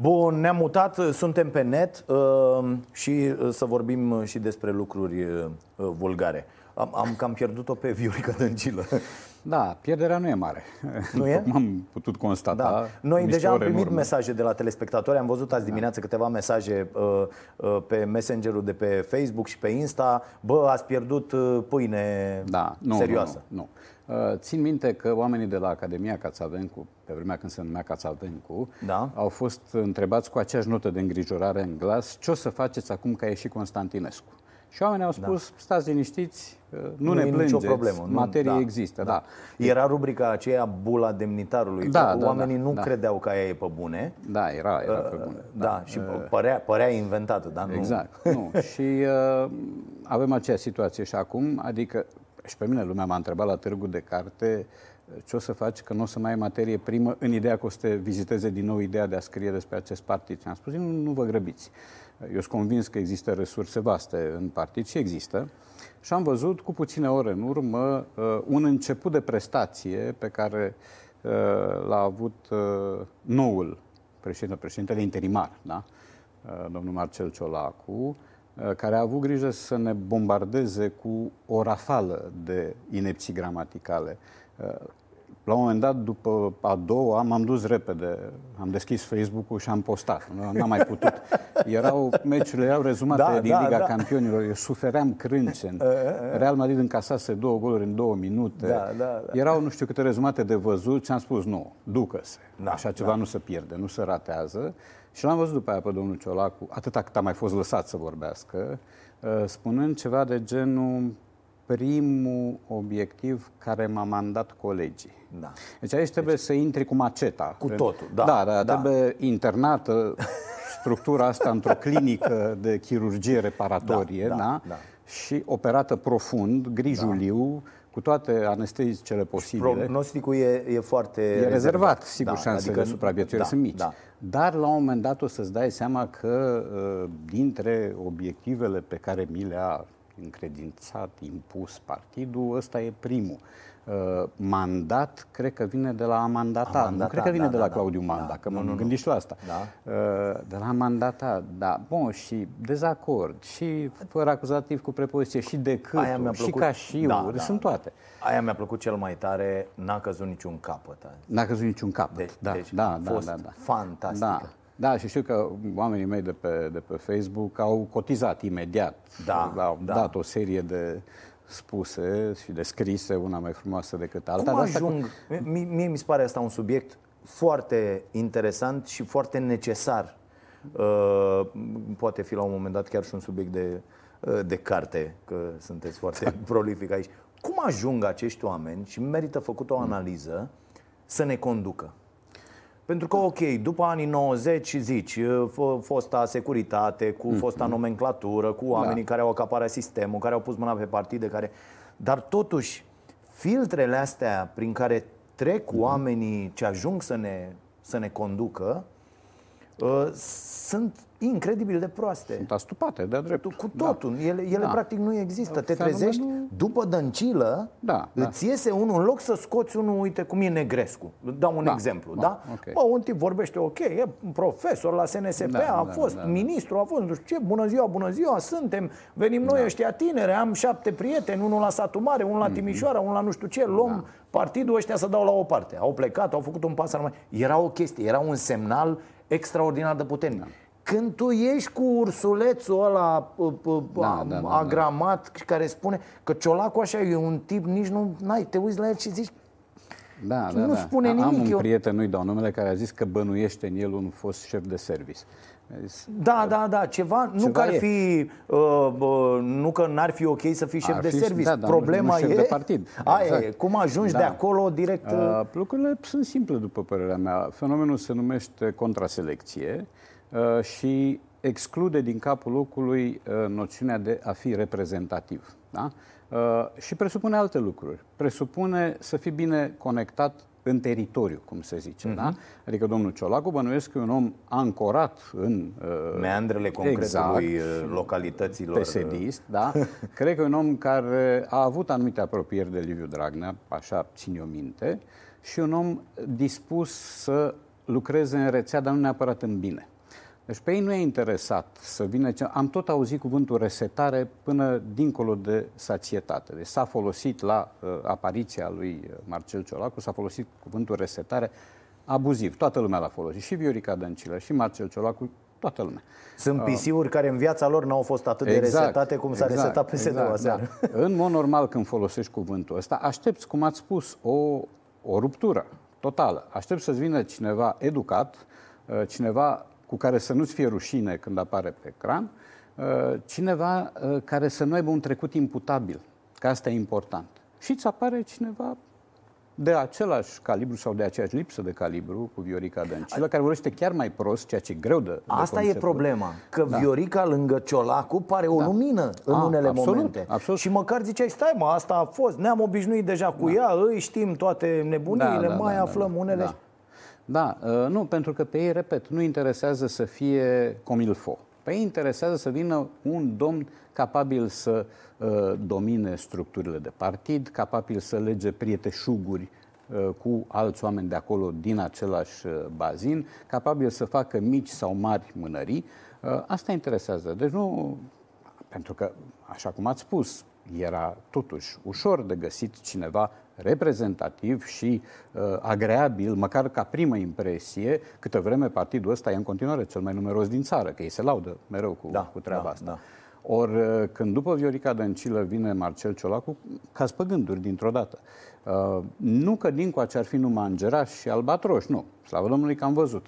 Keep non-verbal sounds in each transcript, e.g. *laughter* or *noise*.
Bun, ne-am mutat, suntem pe net uh, și uh, să vorbim și despre lucruri uh, vulgare. Am, am cam pierdut-o pe Viorica Dăncilă. *laughs* Da, pierderea nu e mare. Nu e? Cum *laughs* am putut constata. Da. Noi deja am primit mesaje de la telespectatori. Am văzut azi dimineață da. câteva mesaje uh, uh, pe Messengerul de pe Facebook și pe Insta. Bă, ați pierdut uh, pâine da. nu, serioasă. Nu, nu, nu. Uh, țin minte că oamenii de la Academia Cațavencu, pe vremea când se numea Cațavencu, da. au fost întrebați cu aceeași notă de îngrijorare în glas ce o să faceți acum că a ieșit Constantinescu. Și oamenii au spus, da. stați liniștiți, uh, nu, nu ne plângeți, nicio problemă. materie da, există. Da. Da. Era rubrica aceea bula demnitarului. Da, da, oamenii da, nu da. credeau că aia e pe bune. Da, era, era pe bune. Da, da și părea, părea inventată, da? Exact. Nu. nu. *laughs* și uh, avem aceeași situație și acum, adică și pe mine lumea m-a întrebat la târgu de carte ce o să faci că nu o să mai ai materie primă în ideea că o să te viziteze din nou ideea de a scrie despre acest partid. Și am spus, nu, nu vă grăbiți. Eu sunt convins că există resurse vaste în partid și există. Și am văzut cu puține ore în urmă uh, un început de prestație pe care uh, l-a avut uh, noul președinte, președintele interimar, da? domnul Marcel Ciolacu, care a avut grijă să ne bombardeze cu o rafală de inepții gramaticale. La un moment dat, după a doua, m-am dus repede, am deschis Facebook-ul și am postat. N-am mai putut. Erau, meciurile erau rezumate da, din da, Liga da. Campionilor, eu sufeream crâncen. *laughs* Real Madrid încasase două goluri în două minute. Da, da, da. Erau nu știu câte rezumate de văzut și am spus, nu, ducă-se. Da, Așa ceva da. nu se pierde, nu se ratează. Și l-am văzut după aia pe domnul Ciolacu, atâta cât a mai fost lăsat să vorbească, uh, spunând ceva de genul primul obiectiv care m-a mandat colegii. Da. Deci aici trebuie deci, să intri cu maceta. Cu totul, da. Da, da, da. trebuie internată *laughs* structura asta într-o clinică de chirurgie reparatorie, da, da, da? da. și operată profund, grijuliu, da. cu toate anestezicele posibile. Prognosticul e, e foarte E rezervat, rezervat sigur, da, șansele adică, de supraviețuire da, sunt mici. Da. Dar la un moment dat o să-ți dai seama că uh, dintre obiectivele pe care mi le-a încredințat, impus partidul, ăsta e primul. Uh, mandat, cred că vine de la a mandata. A mandata nu cred că vine da, de la da, Claudiu da, Manda, da, că mă gândit și la asta. Da. Uh, de la a mandata, da. Bun, și dezacord, și fără acuzativ cu prepoziție, și decât, și ca și da, da, sunt toate. Aia mi-a plăcut cel mai tare, n-a căzut niciun capăt. N-a căzut niciun capăt, deci, da, deci da, a da, fost da, da. fantastică. Da. Da, și știu că oamenii mei de pe, de pe Facebook au cotizat imediat. Da, au da. dat o serie de spuse și de scrise, una mai frumoasă decât alta. Cum ajung? Cu... Mie, mie mi se pare asta un subiect foarte interesant și foarte necesar. Uh, poate fi la un moment dat chiar și un subiect de, uh, de carte, că sunteți foarte prolific aici. Cum ajung acești oameni, și merită făcut o analiză, să ne conducă? Pentru că, ok, după anii 90 zici, fosta securitate, cu mm-hmm. fosta nomenclatură, cu oamenii da. care au acaparat sistemul, care au pus mâna pe partide, care... Dar totuși, filtrele astea prin care trec mm-hmm. oamenii ce ajung să ne, să ne conducă, uh, sunt incredibil de proaste. Sunt astupate, de dreptul. Cu totul. Da. Ele, ele da. practic nu există. Te Fenomenul... trezești după dăncilă, da, da. îți iese unul, în loc să scoți unul, uite cum e Negrescu. Dau un da. exemplu, da? da? Okay. Bă, un tip vorbește ok, e profesor la SNSP, da, a da, fost da, da. ministru, a fost nu știu ce, bună ziua, bună ziua, suntem, venim noi da. ăștia tineri, am șapte prieteni, unul la satul mare, unul la mhm. Timișoara, unul la nu știu ce, luăm da. partidul ăștia să dau la o parte. Au plecat, au făcut un pas mai. Era o chestie, era un semnal extraordinar de puternic. Da. Când tu ești cu ursulețul ăla da, da, da, agramat da. care spune că Ciolacu așa e un tip, nici nu ai, te uiți la el și zici da, da, nu da. spune nimic. Am un eu... prieten, nu-i dau numele, care a zis că bănuiește în el un fost șef de service. Da, da, da, ceva, ceva nu că ar fi, uh, uh, nu că n-ar fi ok să fii șef ar de fi, service. Da, da, Problema nu, nu e de partid. Aia exact. e, cum ajungi da. de acolo direct. Uh, uh... lucrurile sunt simple, după părerea mea. Fenomenul se numește contraselecție. Uh, și exclude din capul locului uh, noțiunea de a fi reprezentativ. Da? Uh, și presupune alte lucruri. Presupune să fii bine conectat în teritoriu, cum se zice. Uh-huh. Da? Mhm. Adică domnul Ciolacu bănuiesc că e un om ancorat în... Uh, Meandrele concretului exact, localităților. Pesedist, da? *laughs* Cred că e un om care a avut anumite apropieri de Liviu Dragnea, așa țin eu minte, și un om dispus să lucreze în rețea, dar nu neapărat în bine. Deci pe ei nu e interesat să vină... Am tot auzit cuvântul resetare până dincolo de sațietate. Deci s-a folosit la uh, apariția lui uh, Marcel Ciolacu, s-a folosit cuvântul resetare abuziv. Toată lumea l-a folosit. Și Viorica Dăncilă, și Marcel Ciolacu, toată lumea. Sunt PC-uri uh, care în viața lor n-au fost atât exact, de resetate cum s-a exact, resetat PSD-ul exact, da. În mod normal, când folosești cuvântul ăsta, aștepți, cum ați spus, o, o ruptură totală. Aștept să-ți vină cineva educat, uh, cineva cu care să nu-ți fie rușine când apare pe ecran, uh, cineva uh, care să nu aibă un trecut imputabil, că asta e important. Și îți apare cineva de același calibru sau de aceeași lipsă de calibru cu Viorica Dăncilă, care vorbește chiar mai prost, ceea ce e greu de, de Asta e problema, că da. Viorica lângă Ciolacu pare o da. lumină în a, unele absolut, momente. Absolut. Și măcar ziceai, stai mă, asta a fost, ne-am obișnuit deja cu da. ea, îi știm toate nebuniile, da, da, mai da, aflăm da, unele... Da. Da, uh, nu, pentru că pe ei, repet, nu interesează să fie comilfo. Pe ei interesează să vină un domn capabil să uh, domine structurile de partid, capabil să lege prieteșuguri uh, cu alți oameni de acolo din același uh, bazin, capabil să facă mici sau mari mânării. Uh, asta interesează. Deci nu, pentru că, așa cum ați spus, era totuși ușor de găsit cineva reprezentativ și uh, agreabil, măcar ca primă impresie, câtă vreme partidul ăsta e în continuare cel mai numeros din țară, că ei se laudă mereu cu, da, cu treaba da, asta. Da. Ori uh, când după Viorica Dăncilă vine Marcel Ciolacu, ca pe gânduri dintr-o dată. Uh, nu că din ce ar fi numai îngeraș și albatroș, nu. Slavă Domnului că am văzut.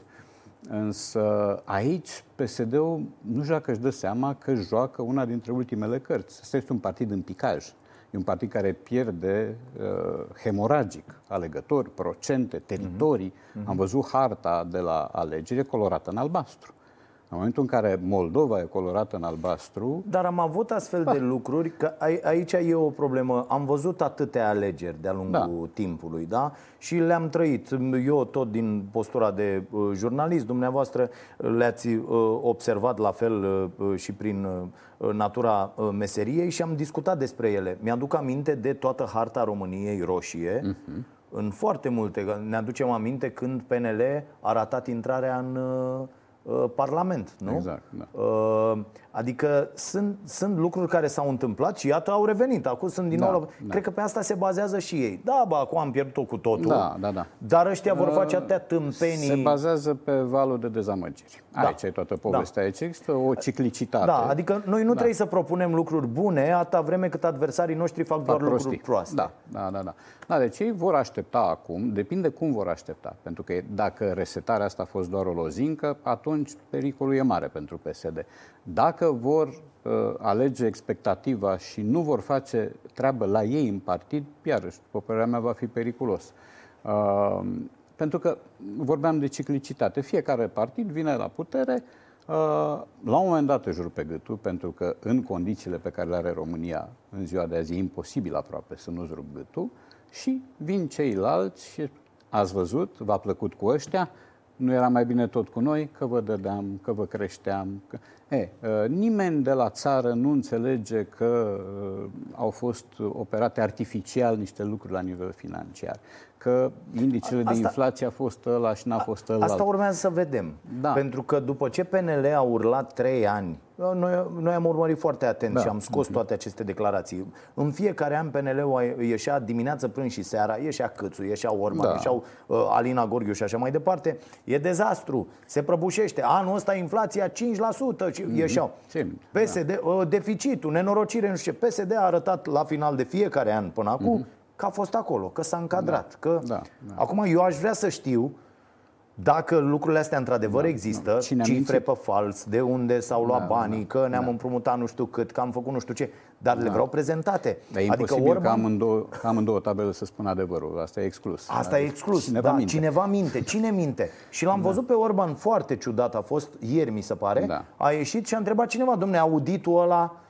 Însă aici PSD-ul nu știu dacă își dă seama că joacă una dintre ultimele cărți. Asta este un partid în picaj. E un partid care pierde uh, hemoragic alegători, procente, teritorii. Mm-hmm. Am văzut harta de la alegere colorată în albastru. În momentul în care Moldova e colorată în albastru... Dar am avut astfel ah. de lucruri, că aici e o problemă. Am văzut atâtea alegeri de-a lungul da. timpului, da? Și le-am trăit. Eu tot din postura de uh, jurnalist, dumneavoastră le-ați uh, observat la fel uh, și prin uh, natura uh, meseriei și am discutat despre ele. Mi-aduc aminte de toată harta României roșie, uh-huh. în foarte multe. Ne aducem aminte când PNL a ratat intrarea în... Uh, Uh, Parlament, nu? Exact, da. Uh, adică sunt, sunt lucruri care s-au întâmplat și iată au revenit. Acum sunt din da, nou. La... Da. Cred că pe asta se bazează și ei. Da, bă, acum am pierdut-o cu totul. Da, da, da. Dar ăștia vor face atâtea tâmpenii. Se bazează pe valul de dezamăgiri. Da. Aici e toată povestea. Da. Aici există o ciclicitate. Da, adică noi nu da. trebuie să propunem lucruri bune atâta vreme cât adversarii noștri fac, fac doar prostii. lucruri proaste. Da, da, da, da. Da, deci ei vor aștepta acum, depinde cum vor aștepta. Pentru că dacă resetarea asta a fost doar o lozincă, atunci pericolul e mare pentru PSD. Dacă vor uh, alege expectativa și nu vor face treabă la ei în partid, iarăși, după părerea mea, va fi periculos. Uh, pentru că vorbeam de ciclicitate. Fiecare partid vine la putere, uh, la un moment dat își rupe gâtul, pentru că în condițiile pe care le are România în ziua de azi e imposibil aproape să nu-ți rup gâtul, și vin ceilalți și ați văzut, v-a plăcut cu ăștia, nu era mai bine tot cu noi, că vă dădeam, că vă creșteam. Că... E, ă, nimeni de la țară nu înțelege că ă, au fost operate artificial niște lucruri la nivel financiar că indicele asta, de inflație a fost ăla și n-a fost ăla. Asta urmează să vedem. Da. Pentru că după ce PNL a urlat trei ani, noi, noi am urmărit foarte atent da. și am scos mhm. toate aceste declarații. În fiecare an PNL-ul ieșea dimineață, prânz și seara, ieșea Câțu, ieșea Orman, da. ieșeau uh, Alina Gorghiu și așa mai departe. E dezastru, se prăbușește. Anul ăsta inflația 5%, mm-hmm. ieșeau. PSD, da. uh, deficitul, nenorocire, nu știu ce. PSD a arătat la final de fiecare an până acum mm-hmm că a fost acolo, că s-a încadrat. Da, că... Da, da. Acum eu aș vrea să știu dacă lucrurile astea într-adevăr da, există, da. cifre pe fals, de unde s-au luat da, banii, da, că ne-am da. împrumutat nu știu cât, că am făcut nu știu ce, dar da. le vreau prezentate. Dar e adică Orban... ca amândouă, ca amândouă tabele să spună adevărul. Asta e exclus. Asta e exclus, cineva da, minte. cineva minte. Cine minte? Și l-am da. văzut pe Orban foarte ciudat, a fost ieri mi se pare, da. a ieșit și a întrebat cineva, domne, auditul ăla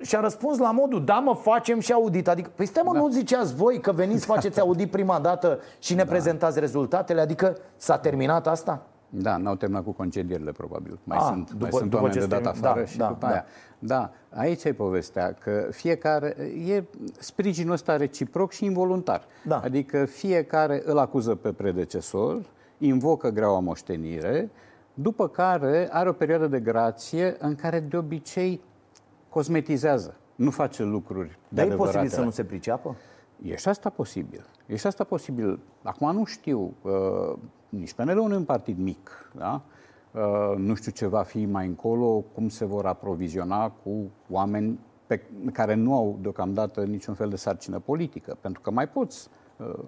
și a răspuns la modul, da mă, facem și audit Adică, păi stai mă, da. nu ziceați voi că veniți, faceți audit prima dată și ne da. prezentați rezultatele Adică s-a terminat asta? Da, n-au terminat cu concedierile, probabil. Mai a, ah, sunt, după, mai sunt după oameni de dat afară da, și da, după da. aia. Da, aici e povestea, că fiecare, e sprijinul ăsta reciproc și involuntar. Da. Adică fiecare îl acuză pe predecesor, invocă greaua moștenire, după care are o perioadă de grație în care de obicei cosmetizează, nu face lucruri de Dar e posibil să nu se priceapă? E și asta posibil. E și asta posibil. Acum nu știu, uh, nici PNL nu e un partid mic, da? Uh, nu știu ce va fi mai încolo, cum se vor aproviziona cu oameni pe care nu au deocamdată niciun fel de sarcină politică, pentru că mai poți uh,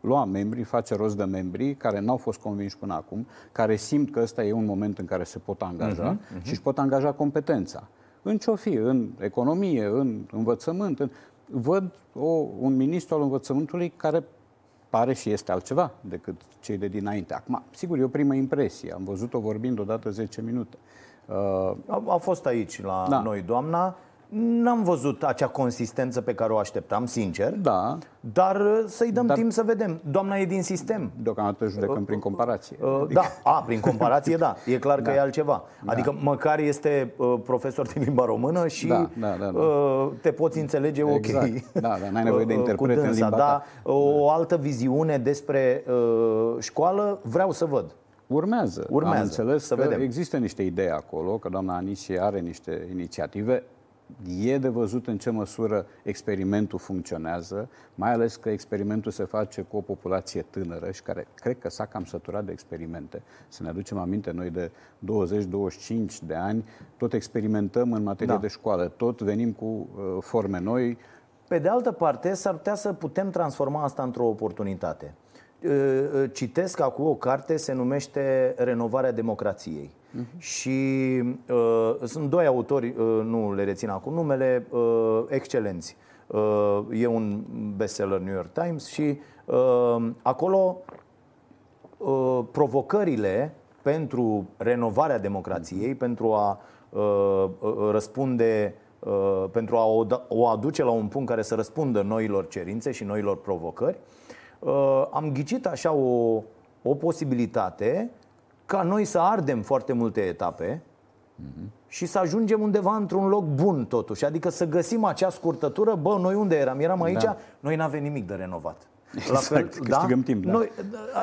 lua membri, face rost de membri care n-au fost convinși până acum, care simt că ăsta e un moment în care se pot angaja uh-huh, uh-huh. și își pot angaja competența. În ce-o fi? În economie, în învățământ. În... Văd o, un ministru al învățământului care pare și este altceva decât cei de dinainte. Acum, sigur, e o primă impresie. Am văzut-o vorbind odată 10 minute. Uh... A, a fost aici la da. noi doamna N-am văzut acea consistență pe care o așteptam, sincer. Da. Dar uh, să-i dăm dar... timp să vedem. Doamna e din sistem. Deocamdată judecăm prin comparație. Uh, uh, adică... Da, a, prin comparație, da. E clar că *laughs* da. e altceva. Da. Adică măcar este uh, profesor de limba română și da, da, da, da. Uh, te poți înțelege exact. ok. Da, da, n-ai nevoie de *laughs* uh, interpret în limba da, ta. O altă viziune despre uh, școală vreau să văd. Urmează. Urmează. Am înțeles să că vedem. există niște idei acolo, că doamna Anisie are niște inițiative E de văzut în ce măsură experimentul funcționează, mai ales că experimentul se face cu o populație tânără și care cred că s-a cam săturat de experimente. Să ne aducem aminte, noi de 20-25 de ani tot experimentăm în materie da. de școală, tot venim cu uh, forme noi. Pe de altă parte, s-ar putea să putem transforma asta într-o oportunitate. Uh, uh, citesc acum o carte, se numește Renovarea democrației. Uh-huh. Și uh, sunt doi autori, uh, nu le rețin acum numele, uh, excelenți. Uh, e un bestseller New York Times și uh, acolo uh, provocările pentru renovarea democrației, pentru a uh, uh, răspunde uh, pentru a o, da, o aduce la un punct care să răspundă noilor cerințe și noilor provocări, uh, am ghicit așa o, o posibilitate ca noi să ardem foarte multe etape mm-hmm. și să ajungem undeva într-un loc bun totuși. Adică să găsim acea scurtătură, bă, noi unde eram? Eram aici, da. noi n-avem nimic de renovat. Exact, la fel, câștigăm da? timp. Da. Noi,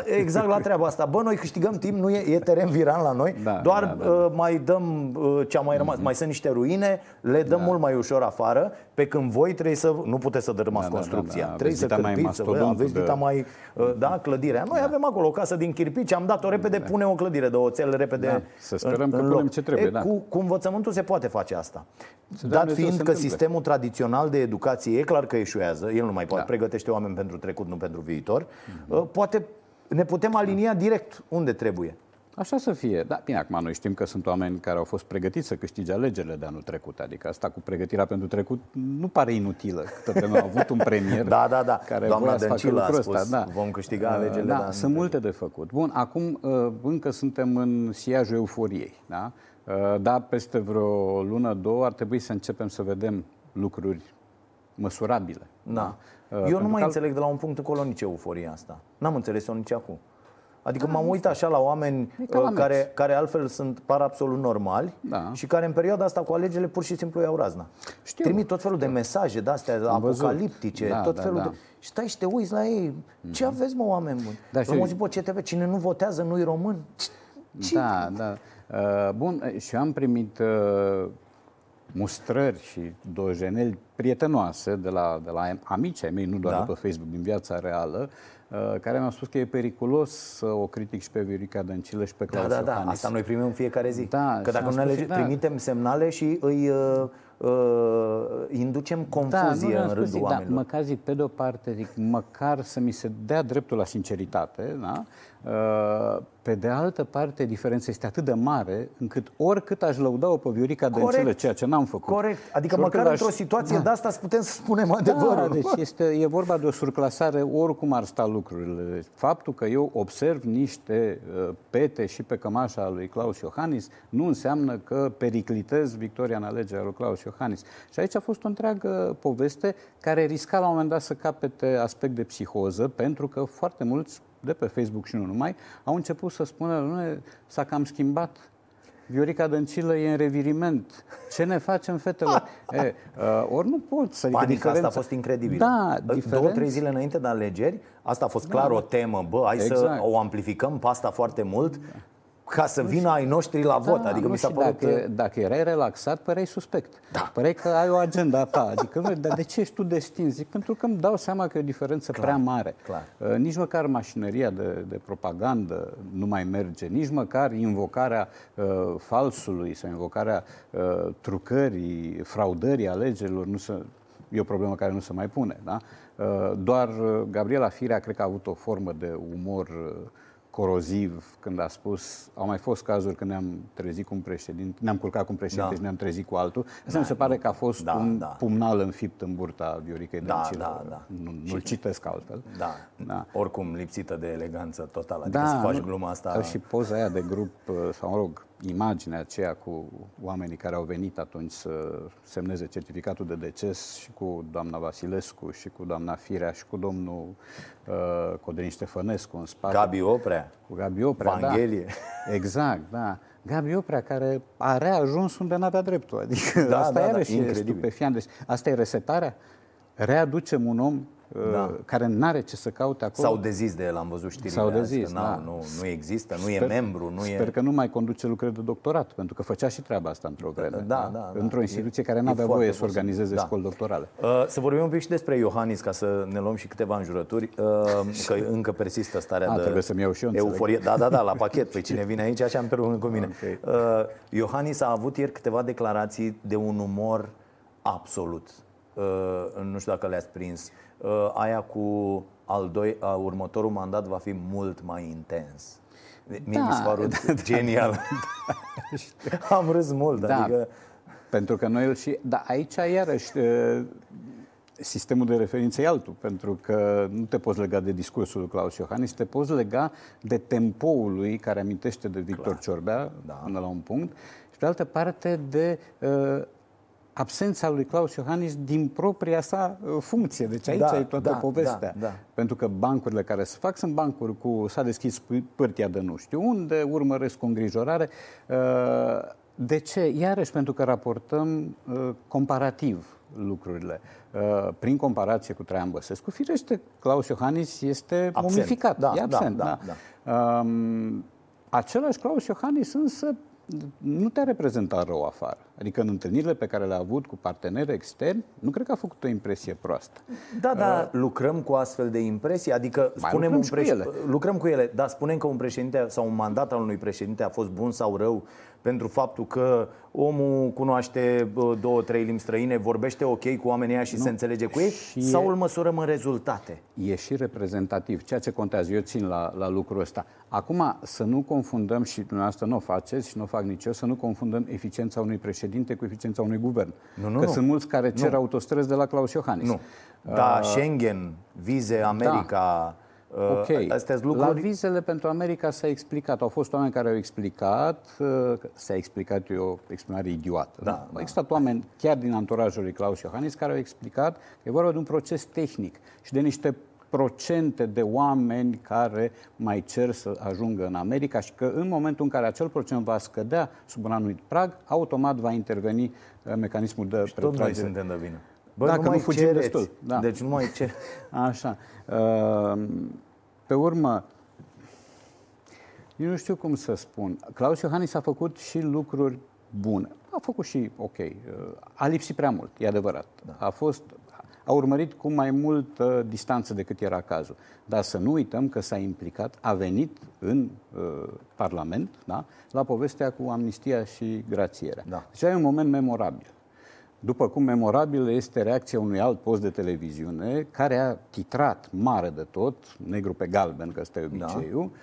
exact la treaba asta. Bă, noi câștigăm timp, nu e, e teren viran la noi, da, doar da, da. Uh, mai dăm uh, ce a mai rămas. Mm-hmm. Mai sunt niște ruine, le dăm da. mult mai ușor afară, pe când voi trebuie să, nu puteți să dărâmați da, construcția. Da, da, da. Trebuie să cârpiți, să vă, aveți de... mai, uh, da, clădirea. Noi da. avem acolo o casă din chirpici, am dat-o repede, da. pune o clădire de oțel repede da. Să sperăm în, că punem loc. ce trebuie, e, da. cu, cu învățământul se poate face asta. Dat fiind că sistemul tradițional de educație e clar că eșuează, el nu mai poate, da. pregătește oameni pentru trecut, nu pentru viitor, mm-hmm. poate ne putem alinia direct unde trebuie. Așa să fie. Da, bine, acum noi știm că sunt oameni care au fost pregătiți să câștige alegerile de anul trecut. Adică asta cu pregătirea pentru trecut nu pare inutilă. Câtă vreme am avut un premier *laughs* da, da, da. care Doamna să facă lucrul ăsta. Da. Vom câștiga alegerile da, de Sunt multe de făcut. Bun, acum uh, încă suntem în siajul euforiei. Da? Uh, da, peste vreo lună, două ar trebui să începem să vedem lucruri măsurabile. Da. da? Eu nu mai că... înțeleg de la un punct încolo nici euforia asta. N-am înțeles-o nici acum. Adică da, m-am uitat așa la oameni uh, care, care altfel sunt par absolut normali da. și care în perioada asta cu alegerile pur și simplu iau razna. Știu. Trimit tot felul de mesaje de astea Am apocaliptice, da, tot da, felul da. de... Și stai și te uiți la ei. Ce mm-hmm. aveți, mă, oameni buni? Da, și... zic, ce CTV, cine nu votează nu-i român. Ce? Da, da. Uh, bun, și am primit uh, mustrări și dojeneli prietenoase de la, de la amici ai mei, nu doar da. pe Facebook, din viața reală, uh, care mi-au spus că e periculos să o critic și pe Viorica Dăncilă și pe Claus Da, da, da, asta noi primim în fiecare zi. Da, că dacă nu ne da. trimitem semnale și îi uh, uh, inducem confuzie da, în rândul zic, da, oamenilor. Da, măcar zic, pe de-o parte, zic, măcar să mi se dea dreptul la sinceritate, da? Uh, pe de altă parte, diferența este atât de mare încât oricât aș lăuda-o pe Viorica Dăncilă, ceea ce n-am făcut. Corect. Adică măcar aș... într-o situație da. de asta putem să spunem adevărul. Da, deci este, e vorba de o surclasare oricum ar sta lucrurile. Faptul că eu observ niște uh, pete și pe cămașa lui Claus Iohannis nu înseamnă că periclitez victoria în alegerea lui Claus Iohannis. Și aici a fost o întreagă poveste care risca la un moment dat să capete aspect de psihoză, pentru că foarte mulți de pe Facebook și nu numai, au început să spună, nu, s-a cam schimbat Viorica Dăncilă e în reviriment. Ce ne facem, fetelor? *laughs* e, uh, ori nu poți. Adică Panica diferența... asta a fost incredibilă. Da, diferența... Două, trei zile înainte de alegeri, asta a fost clar da. o temă. Bă, hai exact. să o amplificăm pe asta foarte mult. Da ca să vină ai noștri la vot. Da, adică mi s-a părut... Dacă, dacă erai relaxat, păreai suspect. Da. Păreai că ai o agenda ta. Adică, nu, dar de ce ești tu destin? Zic, pentru că îmi dau seama că e o diferență clar, prea mare. Clar. Uh, nici măcar mașinăria de, de propagandă nu mai merge, nici măcar invocarea uh, falsului sau invocarea uh, trucării, fraudării alegerilor nu se, e o problemă care nu se mai pune. Da? Uh, doar uh, Gabriela Firea cred că a avut o formă de umor uh, coroziv când a spus, au mai fost cazuri când ne-am trezit cu un președinte, ne-am culcat cu un președinte da. și ne-am trezit cu altul. Asta da, mi se pare că a fost da, un da. pumnal înfipt în burta Vioricăi da, Dăncilă. Da, da. Nu, nu-l citesc altfel. Da. da. Oricum lipsită de eleganță totală. Adică da, să faci gluma asta. Și poza aia de grup, sau mă rog, imaginea aceea cu oamenii care au venit atunci să semneze certificatul de deces și cu doamna Vasilescu și cu doamna Firea și cu domnul uh, Codrin Ștefănescu în spate. Gabi Oprea. Cu Gabi Oprea, Vanghelie. da. *laughs* Exact, da. Gabi Oprea, care a reajuns unde n-avea dreptul. Adică da, asta da, iarăși da, e stupefiant. Deci, asta e resetarea? Readucem un om da. Uh, care nu are ce să caute acolo. S-au dezis de el, am văzut știrile S-au dezis, da. nu, nu există, nu sper, e membru. Nu sper e... că nu mai conduce lucrări de doctorat, pentru că făcea și treaba asta într-o vreme. Da, da, da, Într-o instituție e, care nu avea voie să organizeze da. școli doctorale. Uh, să vorbim un pic și despre Iohannis, ca să ne luăm și câteva înjurături, uh, că *laughs* încă persistă starea A, de trebuie să-mi iau și eu euforie. Da, da, da, la *laughs* pachet. Păi cine vine aici, așa am cu mine. Okay. Uh, Iohannis a avut ieri câteva declarații de un umor absolut. Uh, nu știu dacă le-ați prins. Uh, uh, aia cu al doi, uh, următorul mandat va fi mult mai intens. Mie da, mi s-a părut da, genial. Da, *laughs* Am râs mult. Da, adică... Pentru că noi îl și... Da, aici iarăși uh, sistemul de referință e altul, pentru că nu te poți lega de discursul lui Claus Iohannis, te poți lega de tempoul lui care amintește de Victor Clar. Ciorbea da. până la un punct și pe altă parte de uh, absența lui Claus Iohannis din propria sa uh, funcție. Deci aici da, e toată da, povestea. Da, da. Pentru că bancurile care se fac sunt bancuri cu s-a deschis pârtia de nu știu unde, urmăresc cu îngrijorare. Uh, de ce? Iarăși pentru că raportăm uh, comparativ lucrurile. Prin comparație cu Traian Băsescu, firește, Claus Iohannis este absent. mumificat, da, e absent. Da, da, da. Da. Um, același Claus Iohannis însă nu te-a reprezentat rău afară. Adică în întâlnirile pe care le-a avut cu parteneri externi, nu cred că a făcut o impresie proastă. Da, da, uh, lucrăm cu astfel de impresii, adică spunem lucrăm, un preș... cu ele. lucrăm cu ele, dar spunem că un președinte sau un mandat al unui președinte a fost bun sau rău pentru faptul că omul cunoaște două, trei limbi străine, vorbește ok cu oamenii și nu. se înțelege cu ei, și sau e, îl măsurăm în rezultate? E și reprezentativ, ceea ce contează. Eu țin la, la lucrul ăsta. Acum, să nu confundăm, și dumneavoastră nu o faceți și nu o fac nici eu, să nu confundăm eficiența unui președinte cu eficiența unui guvern. Nu, nu, că nu. sunt mulți care cer nu. autostrăzi de la Claus Iohannis. Nu. Da, uh, Schengen, vize, America... Da Uh, ok. Astea lucruri... La vizele pentru America s-a explicat. Au fost oameni care au explicat, uh, s-a explicat eu o exprimare idiotă. Da, da. Au existat oameni chiar din anturajul lui Claus Iohannis care au explicat că e vorba de un proces tehnic și de niște procente de oameni care mai cer să ajungă în America și că în momentul în care acel procent va scădea sub un anumit prag, automat va interveni uh, mecanismul de și tot noi suntem de vină. Bă, Dacă nu, nu fugim cereți. destul. Da. Deci nu mai ce. *laughs* Așa. Uh, pe urmă, eu nu știu cum să spun. Claus Iohannis a făcut și lucruri bune. A făcut și, ok, uh, a lipsit prea mult, e adevărat. Da. A fost, a urmărit cu mai multă distanță decât era cazul. Dar să nu uităm că s-a implicat, a venit în uh, Parlament, da, la povestea cu amnistia și grațierea. Da. Deci e un moment memorabil. După cum memorabilă este reacția unui alt post de televiziune care a titrat mare de tot, negru pe galben, că ăsta e obiceiul, da.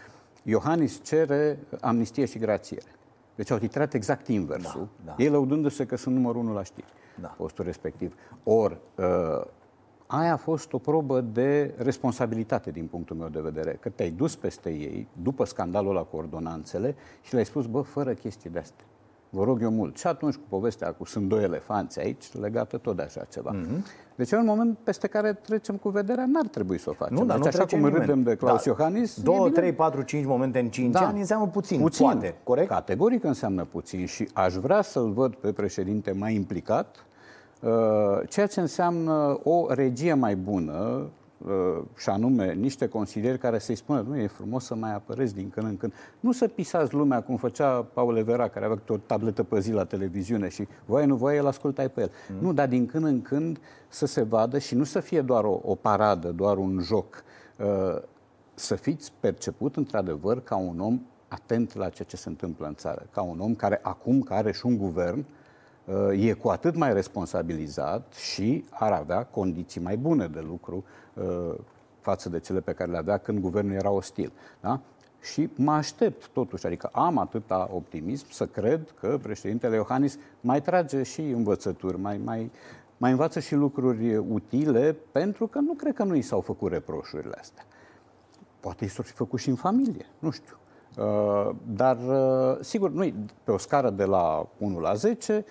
Iohannis cere amnistie și grațiere. Deci au titrat exact inversul, da, da. ei lăudându-se că sunt numărul unu la știri, da. postul respectiv. Or, uh, aia a fost o probă de responsabilitate din punctul meu de vedere, că te-ai dus peste ei după scandalul la cu ordonanțele și le-ai spus, bă, fără chestii de astea. Vă rog eu mult. Și atunci cu povestea cu sunt doi elefanți aici, legată tot de așa ceva. Mm-hmm. Deci e un moment peste care trecem cu vederea, n-ar trebui să o facem. Nu, dar deci nu așa cum nimeni. râdem de Claus da. Iohannis... 2, 3, 4, 5 momente în 5 da. ani înseamnă puțin, puțin, poate, corect? Categoric înseamnă puțin și aș vrea să-l văd pe președinte mai implicat, uh, ceea ce înseamnă o regie mai bună, Uh, și anume niște consilieri care să-i spună, nu e frumos să mai apărezi din când în când. Nu să pisați lumea cum făcea Paul Evera, care avea o tabletă pe zi la televiziune și voie, nu voie, el ascultai pe el. Mm. Nu, dar din când în când să se vadă și nu să fie doar o, o paradă, doar un joc. Uh, să fiți perceput într-adevăr ca un om atent la ceea ce se întâmplă în țară, ca un om care acum, care are și un guvern, uh, e cu atât mai responsabilizat și ar avea condiții mai bune de lucru Uh, față de cele pe care le avea când guvernul era ostil. Da? Și mă aștept totuși, adică am atâta optimism să cred că președintele Iohannis mai trage și învățături, mai, mai, mai învață și lucruri utile, pentru că nu cred că nu i s-au făcut reproșurile astea. Poate i s-au fi făcut și în familie, nu știu. Uh, dar, uh, sigur, nu pe o scară de la 1 la 10,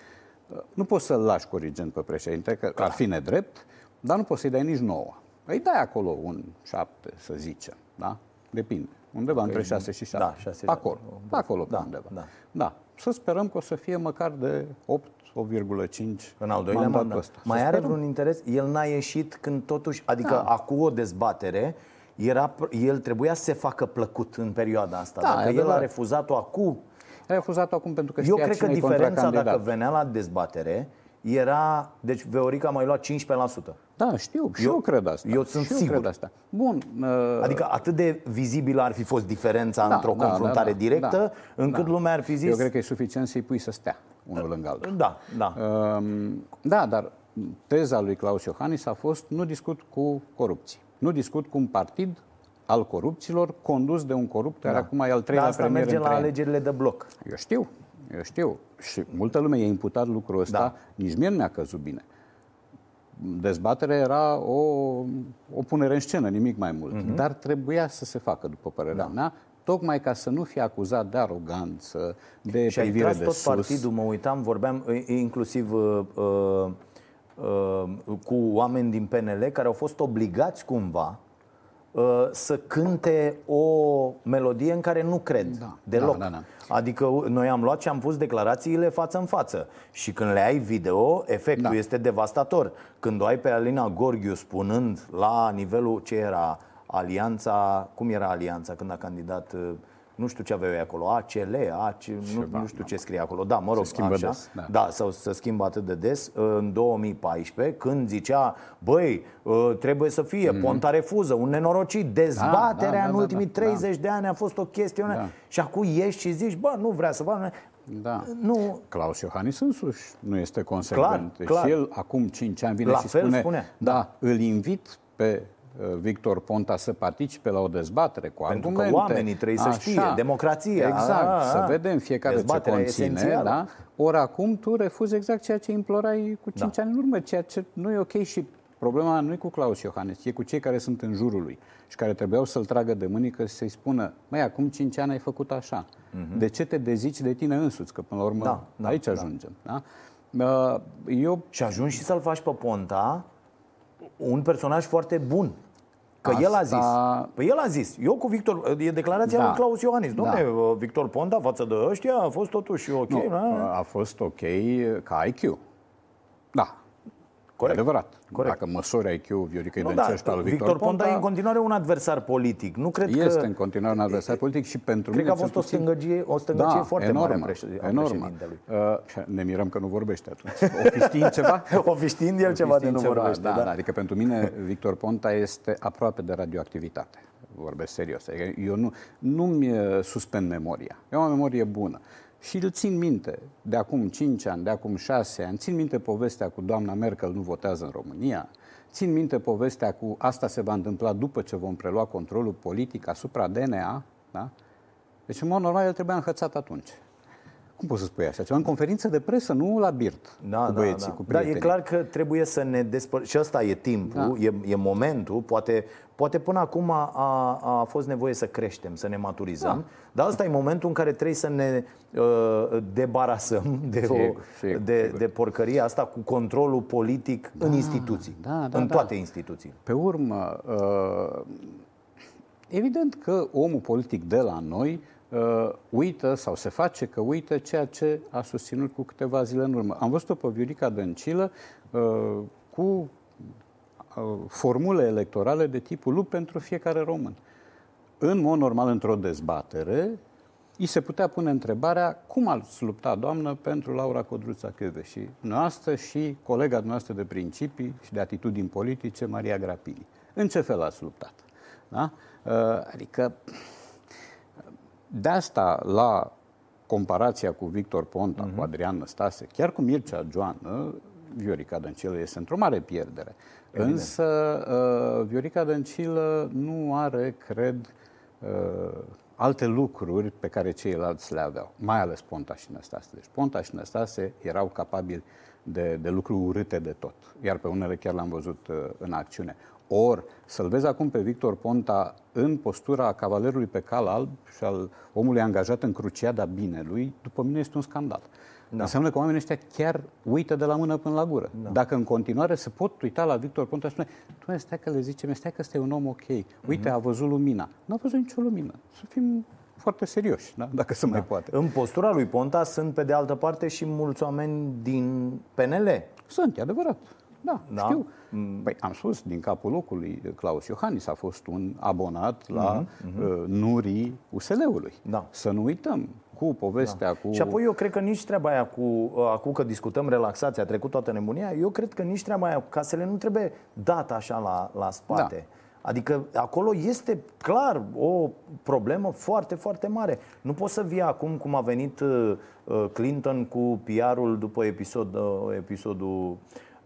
nu poți să-l lași corigent pe președinte, că ar fi nedrept, dar nu poți să-i dai nici nouă. Îi dai acolo un șapte, să zicem, da? Depinde. Undeva între 6 și 7. Da, 6 acolo. Da, acolo da, undeva. Da. da. Să sperăm că o să fie măcar de 8, 8,5 în al doilea mandat. Ăsta. Mai să are sperăm. vreun interes? El n-a ieșit când totuși, adică da. acum o dezbatere, era, el trebuia să se facă plăcut în perioada asta. Da, dacă el a refuzat-o acum... A refuzat-o acum pentru că Eu cred că diferența dacă venea la dezbatere era, deci Veorica a mai luat 15%. Da, știu, și eu, eu cred asta. Eu sunt și sigur. Eu cred asta. Bun. Uh... Adică atât de vizibilă ar fi fost diferența da, într-o da, confruntare da, da, directă, da, încât da. lumea ar fi zis... Eu cred că e suficient să-i pui să stea unul lângă altul. Da, da. Uh, da, dar teza lui Claus Iohannis a fost nu discut cu corupții. Nu discut cu un partid al corupților condus de un corupt care da. acum e al treilea Dar asta merge la alegerile de bloc. Eu știu, eu știu. Și multă lume i-a imputat lucrul ăsta, da. nici mie nu mi-a căzut bine. Dezbaterea era o, o punere în scenă, nimic mai mult. Uh-huh. Dar trebuia să se facă, după părerea da. mea, tocmai ca să nu fie acuzat de aroganță, de și privire ai de tot sus. partidul, mă uitam, vorbeam inclusiv uh, uh, uh, cu oameni din PNL care au fost obligați cumva uh, să cânte o melodie în care nu cred da, deloc. Da, da, da. Adică noi am luat și am pus declarațiile față în față. Și când le ai video, efectul da. este devastator. Când o ai pe Alina Gorghiu spunând la nivelul ce era alianța, cum era alianța când a candidat nu știu ce aveau acolo, ACL, AC, nu, nu știu ce scrie acolo. Da, mă rog, se schimbă așa. Des, da. da, sau se schimbă atât de des. În 2014, când zicea, băi, ă, trebuie să fie, mm-hmm. Ponta refuză, un nenorocit, dezbaterea da, da, da, în ultimii da, 30 da. de ani a fost o chestiune. Da. Și acum ieși și zici, bă, nu vrea să facă. Da. Nu. Claus Iohannis însuși nu este consecvent. Clar, deci clar. Și el acum 5 ani vine La și fel spune, spune. Da, da, îl invit pe Uh, Victor Ponta să participe la o dezbatere cu Pentru argumente. că oamenii trebuie să știe, democrația. Exact, a, a, să vedem fiecare ce conține. Da? Ori acum tu refuzi exact ceea ce implorai cu 5 da. ani în urmă, ceea ce nu e ok și problema nu e cu Claus Iohannis, e cu cei care sunt în jurul lui și care trebuiau să-l tragă de mânică și să-i spună, mai acum 5 ani ai făcut așa. Uh-huh. De ce te dezici de tine însuți? Că până la urmă da, da, aici da. ajungem. Da? Uh, eu... Și ajungi și să-l faci pe Ponta un personaj foarte bun. Că Asta... el a zis. Păi el a zis. Eu cu Victor, e declarația da. lui Claus Iohannis. Dom'le, da. Victor Ponta față de ăștia a fost totuși ok. Nu, da? a fost ok ca IQ. Da, Corect. E adevărat. Corect. Dacă măsori IQ Viorica nu, da, al Victor, Victor Ponta, Ponta e în continuare un adversar politic. Nu cred este că... în continuare un adversar politic și pentru cred mine... Cred că a fost o stângăcie, o stângăcie da, foarte enormă, mare a președintelui. Uh, ne mirăm că nu vorbește atunci. *laughs* O fi știind ceva? o fi știind el ceva de nu ceva, vorbește. Da, da. da, adică pentru mine Victor Ponta este aproape de radioactivitate. Vorbesc serios. Adică eu nu, nu-mi suspend memoria. Eu am o memorie bună. Și îl țin minte de acum 5 ani, de acum 6 ani, țin minte povestea cu doamna Merkel nu votează în România, țin minte povestea cu asta se va întâmpla după ce vom prelua controlul politic asupra DNA, da? Deci, în mod normal, el trebuia înhățat atunci. Cum poți să spui așa ceva? În conferință de presă, nu la birt da, cu da, băieții, da. cu prietenii. Da, e clar că trebuie să ne despăr... Și ăsta e timpul, da. e, e momentul, poate Poate până acum a, a, a fost nevoie să creștem, să ne maturizăm, da. dar ăsta e momentul în care trebuie să ne uh, debarasăm de, sigur, o, sigur, de, sigur. de porcăria asta cu controlul politic da, în instituții, da, da, în da. toate instituțiile. Pe urmă, uh, evident că omul politic de la noi uh, uită sau se face că uită ceea ce a susținut cu câteva zile în urmă. Am văzut-o pe Viorica Dăncilă uh, cu uh, formule electorale de tipul lup pentru fiecare român. În mod normal, într-o dezbatere, îi se putea pune întrebarea cum ați lupta, doamnă, pentru Laura Codruța Chiove și noastră și colega noastră de principii și de atitudini politice, Maria Grapini. În ce fel ați luptat? Da? Uh, adică de asta la comparația cu Victor Ponta, uh-huh. cu mhm. Adrian Năstase, chiar cu Mircea Joană, Viorica Dăncilă este într-o mare pierdere. Evident. Însă uh, Viorica Dăncilă nu are, cred, uh, alte lucruri pe care ceilalți le aveau, mai ales Ponta și Năstase. Deci Ponta și Năstase erau capabili de, de lucruri urâte de tot, iar pe unele chiar le-am văzut uh, în acțiune. Or, să-l vezi acum pe Victor Ponta în postura cavalerului pe cal alb și al omului angajat în cruciada binelui, după mine este un scandal. Da. Înseamnă că oamenii ăștia chiar uită de la mână până la gură. Da. Dacă în continuare se pot uita la Victor Ponta și spune, tu stai că le zicem, stai că este un om ok, uite, uh-huh. a văzut lumina. Nu a văzut nicio lumină. Să fim foarte serioși, da? dacă se da. mai poate. În postura lui Ponta sunt, pe de altă parte, și mulți oameni din PNL. Sunt, e adevărat. Da, da? știu. Mm. Păi am spus, din capul locului, Claus Iohannis a fost un abonat la mm-hmm. uh, nurii USL-ului. Da. Să nu uităm cu povestea, da. cu... Și apoi eu cred că nici treaba aia cu, uh, acum că discutăm relaxația, a trecut toată nebunia, eu cred că nici treaba aia cu casele nu trebuie dată așa la, la spate. Da. Adică acolo este clar o problemă foarte, foarte mare. Nu poți să vii acum cum a venit uh, uh, Clinton cu PR-ul după episod, episodul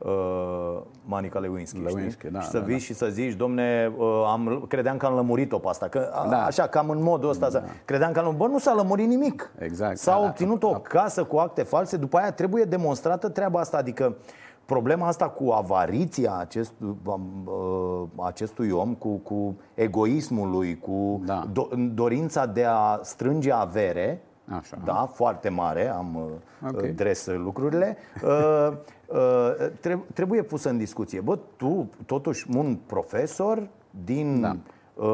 uh, Manica Lewinsky, Lewinsky da, și să da, vii da. și să zici, domne, uh, am, credeam că am lămurit-o pe asta, că, da. așa, cam în modul ăsta, da. credeam că am lămurit, bă, nu s-a lămurit nimic. Exact. S-a da, obținut da, o casă cu acte false, după aia trebuie demonstrată treaba asta, adică problema asta cu avariția acest, uh, acestui om, cu, cu egoismul lui, cu da. do, dorința de a strânge avere, Așa. Da, foarte mare, am uh, okay. dres lucrurile. *laughs* Uh, uh, trebuie pusă în discuție. Bă, tu, totuși, un profesor din da.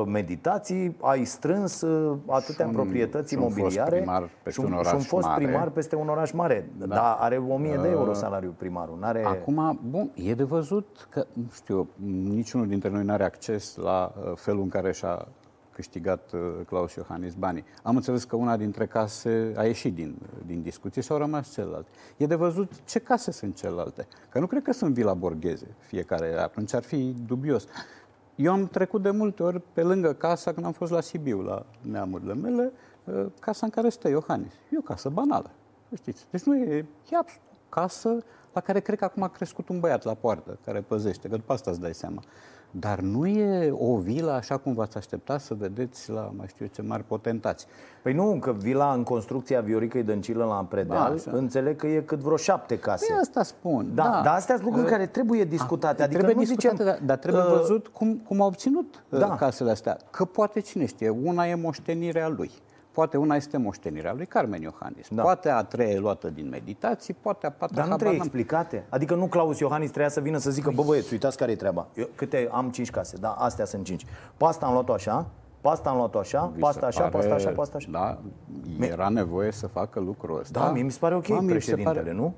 meditații, ai strâns atâtea un, proprietăți imobiliare și un peste un, oraș și un fost mare. primar peste un oraș mare. Da. Dar are 1000 de euro salariul primarul. N-are... Acum, bun, e de văzut că, nu știu, niciunul dintre noi nu are acces la felul în care și-a câștigat uh, Claus Iohannis banii. Am înțeles că una dintre case a ieșit din, din discuție și au rămas celelalte. E de văzut ce case sunt celelalte. Că nu cred că sunt vila borgheze fiecare. Atunci ar fi dubios. Eu am trecut de multe ori pe lângă casa când am fost la Sibiu, la neamurile mele, uh, casa în care stă Iohannis. E o casă banală, știți. Deci nu e, e o casă la care cred că acum a crescut un băiat la poartă care păzește, că după asta îți dai seama. Dar nu e o vilă așa cum v-ați aștepta să vedeți la mai știu ce mari potentați. Păi nu, că vila în construcția Vioricăi Dăncilă la Predeal, da, înțeleg că e cât vreo șapte case. Păi asta spun. Da, da. Dar astea sunt lucruri uh, care trebuie discutate. Adică trebuie nu discutate, zicem, dar, dar trebuie uh, văzut cum, cum au obținut uh, da. casele astea. Că poate cine știe, una e moștenirea lui. Poate una este moștenirea lui Carmen Iohannis. Da. Poate a treia e luată din meditații, poate a patra... Dar nu trebuie explicate. Adică nu Claus Iohannis treia să vină să zică, bă băieți, uitați care e treaba. Eu, câte am cinci case, da, astea sunt cinci. Pasta am luat-o așa, pasta am luat-o așa, pasta așa, pare, pasta așa, pasta așa. Da, era nevoie să facă lucrul ăsta. Da, mie mi se pare ok Mami, președintele, pare... nu?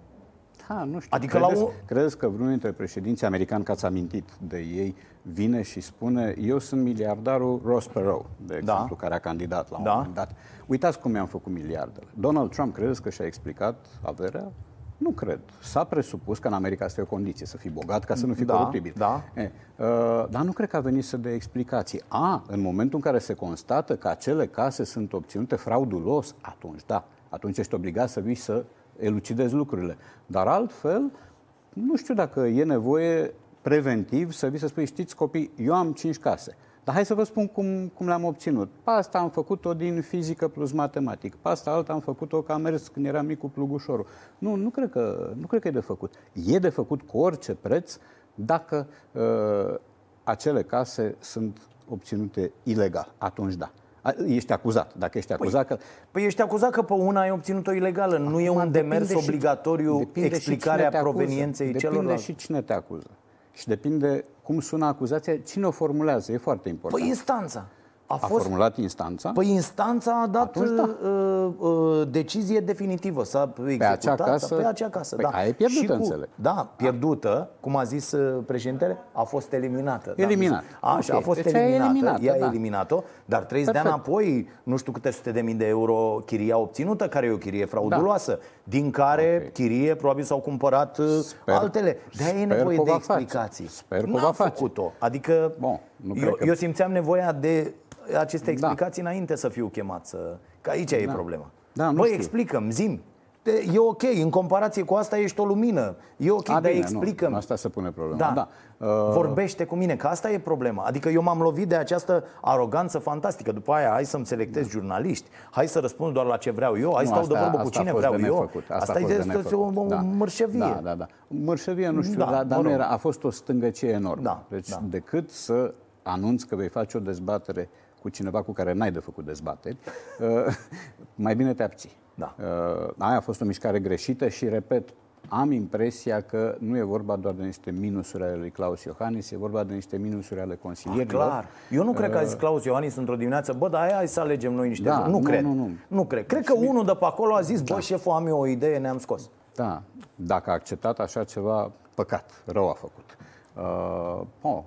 Da, nu știu. Adică credeți, la o... credeți că vreunul dintre președinții americani, că ați amintit de ei, vine și spune eu sunt miliardarul Ross Perot, de da. exemplu, care a candidat la un da. moment dat. Uitați cum mi-am făcut miliardele. Donald Trump, credeți că și-a explicat averea? Nu cred. S-a presupus că în America asta e o condiție, să fii bogat ca să nu fii da, coruptibil. Da. E, uh, dar nu cred că a venit să dea explicații. A, în momentul în care se constată că acele case sunt obținute fraudulos, atunci da, atunci ești obligat să vii să elucidezi lucrurile. Dar altfel, nu știu dacă e nevoie preventiv să vii să spui, știți copii, eu am cinci case. Dar hai să vă spun cum, cum le-am obținut. Pe asta am făcut-o din fizică plus matematic. Pe asta alta am făcut-o că am mers când eram mic cu plugușorul. Nu, nu cred, că, nu cred că e de făcut. E de făcut cu orice preț dacă uh, acele case sunt obținute ilegal. Atunci da. A, Ești acuzat. Dacă ești acuzat că... Păi ești acuzat că pe una ai obținut-o ilegală. nu e un demers depinde și- obligatoriu depinde și explicarea cine te acuză. provenienței Depinde celorlalți. și cine te acuză. Și depinde cum sună acuzația, cine o formulează. E foarte important. Păi instanța. A, a fost formulat instanța? Păi instanța a dat Atunci da. uh, uh, decizie definitivă, s-a executat acea casă- pe acea casă. Păi da. aia e pierdută, Și cu, înțeleg. Da, pierdută, cum a zis uh, președintele, a fost eliminată. Eliminată. Da, așa, Ok, a fost deci aia e eliminată, eliminată, ea a da. eliminat-o, dar 30 de ani Perfect. apoi, nu știu câte sute de mii de euro chiria obținută, care e o chirie frauduloasă, din care Ok. chirie probabil s-au cumpărat uh, Sper- altele. De aia e sper nevoie că o de va face. explicații. Sper că o N-a va face. făcut-o. Adică Bun, nu eu, cred că- eu simțeam nevoia de aceste Da. explicații înainte să fiu chemat să... Că aici e problema. Da, nu Băi, știu. explică-mi, zim. E ok, în comparație cu asta ești o lumină. E ok, A, dar bine, explică-mi. Nu, asta se pune problema. Da. da. Uh... Vorbește cu mine, că asta e problema. Adică eu m-am lovit de această aroganță fantastică. După aia, hai să-mi selectez jurnaliști, hai să răspund doar la ce vreau eu, hai să Nu, stau de vorbă cu asta a cine fost vreau de eu. nefăcut, Asta, asta a fost e de este nefăcut. o, o mărșăvie. Da, da, da. Mărșăvie, nu știu, Da, dar, dar mă nu rog. era, a fost o stângăcie enormă. Da, deci, da. decât să anunți că vei face o dezbatere cu cineva cu care n-ai de făcut dezbateri, *laughs* uh, mai bine te abții. Da. Uh, aia a fost o mișcare greșită și, repet, am impresia că nu e vorba doar de niște minusuri ale lui Claus Iohannis, e vorba de niște minusuri ale consilierilor. Clar. Eu nu cred că a zis Claus Iohannis într-o dimineață, bă, dar aia hai să alegem noi niște Da, buni." Nu, nu, cred. nu, nu. nu cred. Cred că unul de pe acolo a zis, bă, șeful, am eu o idee, ne-am scos. Da, dacă a acceptat așa ceva, păcat, rău a făcut. Uh, oh,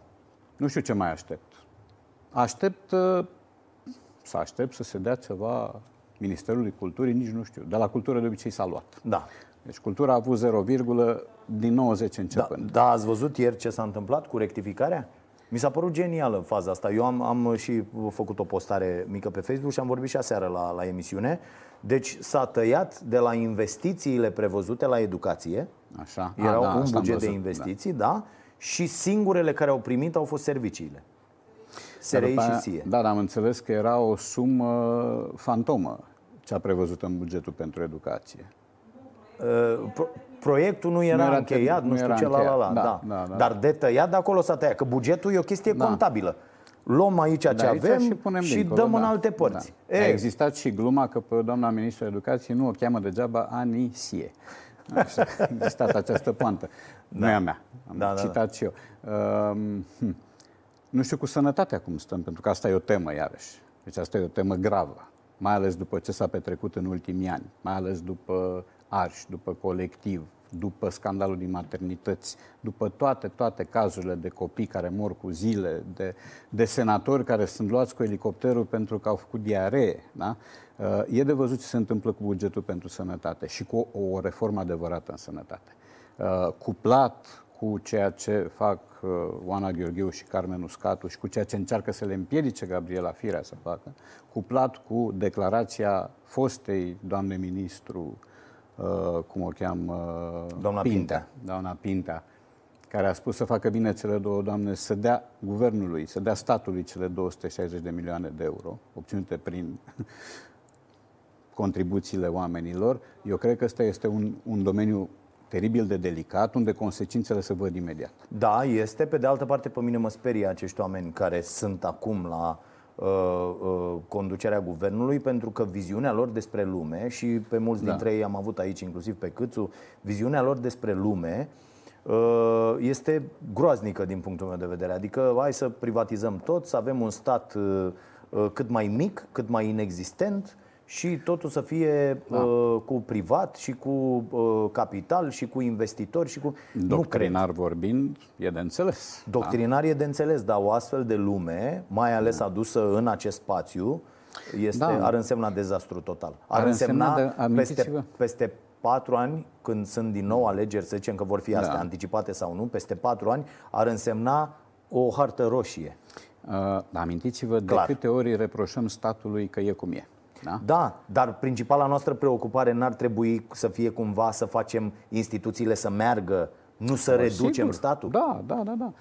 nu știu ce mai aștept. Aștept uh, să aștept să se dea ceva Ministerului Culturii, nici nu știu. De la cultură de obicei s-a luat. Da. Deci cultura a avut 0, din 90 Da, începând. da, ați văzut ieri ce s-a întâmplat cu rectificarea? Mi s-a părut genială faza asta. Eu am, am și făcut o postare mică pe Facebook și am vorbit și aseară la, la emisiune. Deci s-a tăiat de la investițiile prevăzute la educație. Așa. A, Era da, un asta am buget de văzut, investiții, da. Și singurele care au primit au fost serviciile. Dar SRI după și aia- SIE. Da, dar am înțeles că era o sumă fantomă cea prevăzută în bugetul pentru educație. Uh, Pro- proiectul nu era, Nu era încheiat, termin- nu nu știu era ce, la la la. încheiat. Da, Da, da, da. Dar de tăiat, de acolo s-a tăiat. Că bugetul e o chestie Da. contabilă. Luăm aici ce De aici avem și, punem și dincolo, dăm în da, alte părți. Da. E, A existat și gluma că pe doamna ministru Educației nu o cheamă degeaba Anisie. Așa, a existat această poantă. Nu e a mea. Am Da, da, citat și eu. Um, hm. Nu știu cu sănătatea cum stăm, pentru că asta e o temă iarăși. Deci asta e o temă gravă, mai ales după ce s-a petrecut în ultimii ani, mai ales după Arș, după colectiv, după scandalul din maternități, după toate, toate cazurile de copii care mor cu zile, de, de senatori care sunt luați cu elicopterul pentru că au făcut diaree. Da? Uh, E de văzut ce se întâmplă cu bugetul pentru sănătate și cu o, o reformă adevărată în sănătate. Uh, Cuplat cu ceea ce fac uh, Oana Gheorgheu și Carmen Uscatu și cu ceea ce încearcă să le împiedice Gabriela Firea să facă, cuplat cu declarația fostei doamne ministru, uh, cum o cheamă? Doamna Pintea. Doamna Pintea, care a spus să facă bine cele două doamne, să dea guvernului, să dea statului cele 260 de milioane de euro, obținute prin *laughs* contribuțiile oamenilor. Eu cred că ăsta este un, un domeniu teribil de delicat, unde consecințele se văd imediat. Da, este. Pe de altă parte, pe mine mă sperie acești oameni care sunt acum la uh, uh, conducerea guvernului, pentru că viziunea lor despre lume, și pe mulți Da. dintre ei am avut aici, inclusiv pe Câțu, viziunea lor despre lume uh, este groaznică din punctul meu de vedere. Adică hai să privatizăm tot, să avem un stat uh, uh, cât mai mic, cât mai inexistent, și totul să fie Da. uh, cu privat și cu uh, capital și cu investitori și cu... Nu cred. Doctrinar vorbind, e de înțeles. Doctrinar e de înțeles, dar o astfel de lume, mai ales adusă în acest spațiu, este, Da. ar însemna dezastru total. Ar, Ar însemna, însemna de- amintiți-vă. peste, peste patru ani, când sunt din nou alegeri, să zicem că vor fi astea Da. anticipate sau nu, peste patru ani, ar însemna o hartă roșie. Uh, dar amintiți-vă Clar. de câte ori reproșăm statului că e cum e. Da? Da, dar principala noastră preocupare n-ar trebui să fie cumva să facem instituțiile să meargă, nu să reducem Sigur. statul. Da, da, da, da.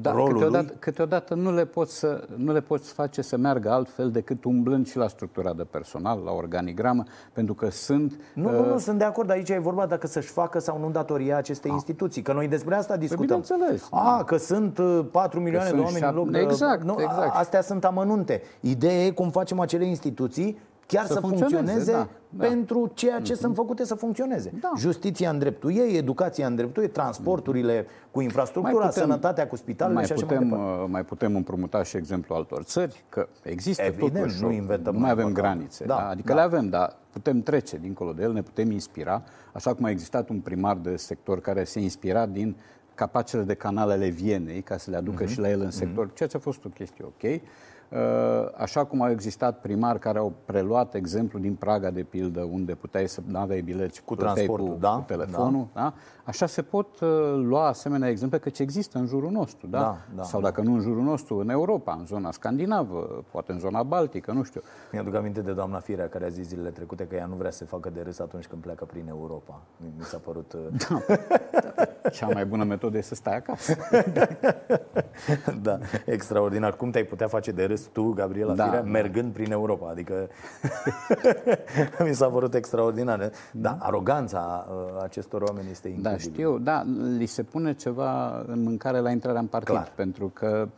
Da, rolul câteodată, lui? câteodată nu, le poți să, nu le poți face să meargă altfel decât umblând și la structura de personal, la organigramă, pentru că sunt... Nu, nu, nu, sunt de acord. Aici e vorba dacă să-și facă sau nu datoria aceste instituții. Că noi despre asta discutăm. bineînțeles. A, că sunt uh, 4 milioane de sunt oameni șap- în loc de... Exact, nu, exact. Astea sunt amănunte. Ideea e cum facem acele instituții chiar să, Să funcționeze, funcționeze, da, da. pentru ceea ce sunt făcute să funcționeze. Da. Justiția în dreptul ei, educația în dreptul ei, transporturile cu infrastructura, sănătatea cu spitalele mai și așa putem, mai departe. uh, mai putem împrumuta și exemplu altor țări, că există Evident, totuși, nu o- inventăm nu noi avem păcat. granițe. Da, Da, Adică da. le avem, dar putem trece dincolo de el, ne putem inspira, așa cum a existat un primar de sector care se inspira din capacele de canalele Vienei ca să le aducă Mhm. și la el în sector, ceea ce a fost o chestie ok. Uh, Așa cum au existat primari care au preluat exemplu din Praga, de pildă, unde puteai să nu aveai bilet, Cu plăteai transportul, cu, da, cu telefonul. Da. Așa se pot uh, lua asemenea exemple, că ce există în jurul nostru. Da? Da, da, Sau da. dacă nu în jurul nostru, în Europa, în zona scandinavă, poate în zona baltică, nu știu. Mi-aduc aminte de doamna Firea care a zis zilele trecute că ea nu vrea să se facă de râs atunci când pleacă prin Europa. Mi mi s-a părut... uh, *laughs* Cea mai bună metodă e să stai acasă. *laughs* da, extraordinar. Cum te-ai putea face de râs tu, Gabriela Da, Firea, da. mergând prin Europa? Adică *laughs* mi s-a părut extraordinar. Da, aroganța uh, acestor oameni este Da, incredibilă. știu, da, li se pune ceva în mâncare la intrarea în partid, Clar. pentru că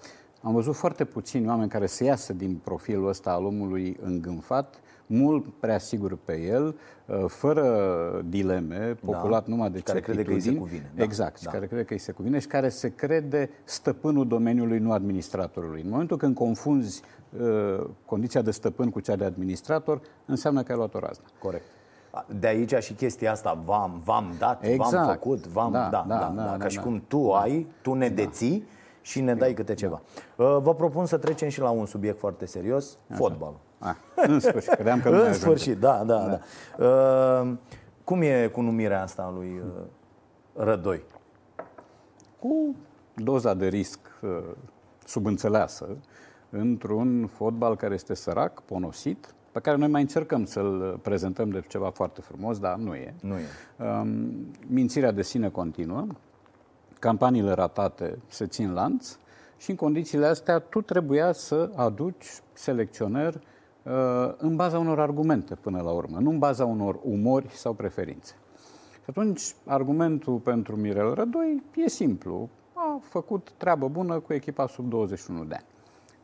am văzut foarte puțini oameni care să iasă din profilul ăsta al omului îngânfat, mult prea sigur pe el, uh, fără dileme, populat numai de și care crede că îi se certitudini. cuvine, da, Exact, și da. care crede că îi se cuvine și care se crede stăpânul domeniului, nu administratorului. În momentul când confunzi uh, condiția de stăpân cu cea de administrator, înseamnă că ai luat o raznă. Corect. De aici și chestia asta, v-am, v-am dat, v-am Exact. făcut, v-am, da, Da, da, da, da, da, da, ca da, și da. cum tu ai, tu ne deții și ne dai câte ceva. Uh, Vă propun să trecem și la un subiect foarte serios, fotbalul. Ah, în sfârșit, credeam că nu mai În ajungem. sfârșit, da, da, da. Uh, Cum e cu numirea asta a lui uh, Rădoi? cu doza de risc uh, subînțeleasă într-un fotbal care este sărac, ponosit, pe care noi mai încercăm să-l prezentăm de ceva foarte frumos, dar nu e. Nu e. Um, mințirea de sine continuă, campaniile ratate se țin lanț și în condițiile astea tu trebuia să aduci selecționer uh, în baza unor argumente până la urmă, nu în baza unor umori sau preferințe. Și atunci argumentul pentru Mirel Rădoi e simplu. A făcut treabă bună cu echipa sub 21 de ani.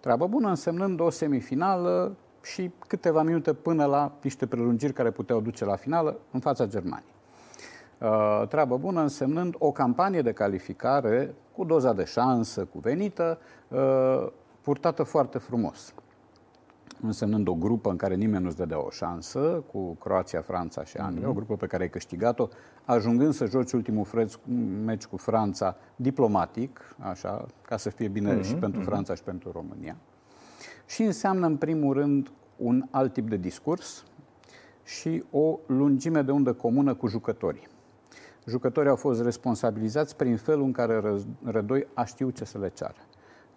Treabă bună însemnând o semifinală și câteva minute până la niște prelungiri care puteau duce la finală în fața Germaniei. Uh, treabă bună însemnând o campanie de calificare cu doza de șansă cuvenită, uh, purtată foarte frumos. Însemnând o grupă în care nimeni nu-ți dădea o șansă, cu Croația, Franța și Anglia, o grupă pe care ai câștigat-o, ajungând să joci ultimul freț, meci cu Franța diplomatic, așa, ca să fie bine și pentru Franța și pentru România. Și înseamnă, în primul rând, un alt tip de discurs și o lungime de undă comună cu jucătorii. Jucătorii au fost responsabilizați prin felul în care Ră- Rădoi a știut ce să le ceară.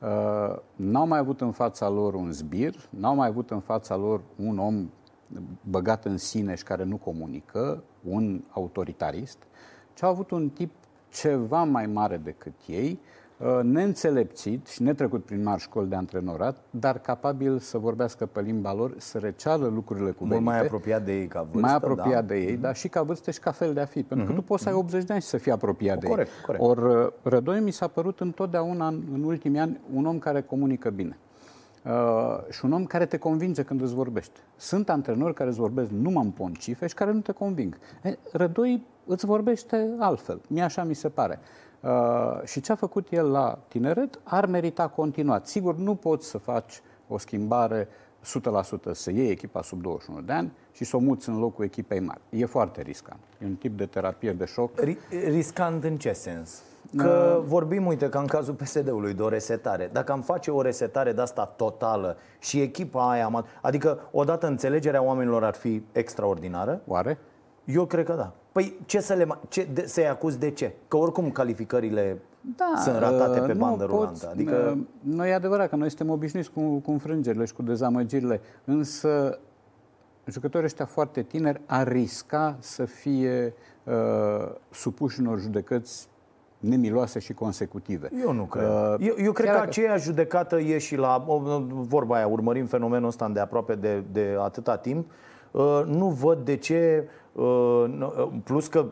Uh, N-au mai avut în fața lor un zbir, n-au mai avut în fața lor un om băgat în sine și care nu comunică, un autoritarist, ci au avut un tip ceva mai mare decât ei, uh, neînțelepțit și netrecut prin mari școli de antrenorat, dar capabil să vorbească pe limba lor, să receală lucrurile cuvenite. Mult mai apropiat de ei ca vârstă. mai apropiat da? de ei, dar și ca vârstă și ca fel de a fi. Pentru că tu poți să ai 80 de ani și să fii apropiat de Corect, ei. corect. Ori Rădoi mi s-a părut întotdeauna, în, în ultimii ani, un om care comunică bine. Uh, și un om care te convinge când îți vorbește. Sunt antrenori care îți vorbesc numai în poncife și care nu te conving. E, Rădoi îți vorbește altfel. Mie așa mi se pare. Uh, și ce a făcut el la tineret ar merita continuat. Sigur, nu poți să faci o schimbare 100% să iei echipa sub 21 de ani și să o muți în locul echipei mari. E foarte riscant. E un tip de terapie de șoc. Ri- riscant în ce sens? Că vorbim, uite, ca în cazul PSD-ului, de o resetare. Dacă am face o resetare de asta totală și echipa aia, am- adică odată înțelegerea oamenilor ar fi extraordinară, Oare? Eu cred că da. Păi ce să le, ma- ce, de, să-i acuz de ce? Că oricum calificările sunt ratate pe uh, bandă nu rulantă. poți, Adică uh, Noi e adevărat că noi suntem obișnuiți cu, cu înfrângerile și cu dezamăgirile, însă jucătorii ăștia foarte tineri ar risca să fie uh, supuși unor judecăți nemiloase și consecutive. Eu nu cred. Uh, eu, eu cred că dacă... aceeași judecată e și la, vorba aia, urmărim fenomenul ăsta de aproape de, de atâta timp, uh, nu văd de ce, uh, plus că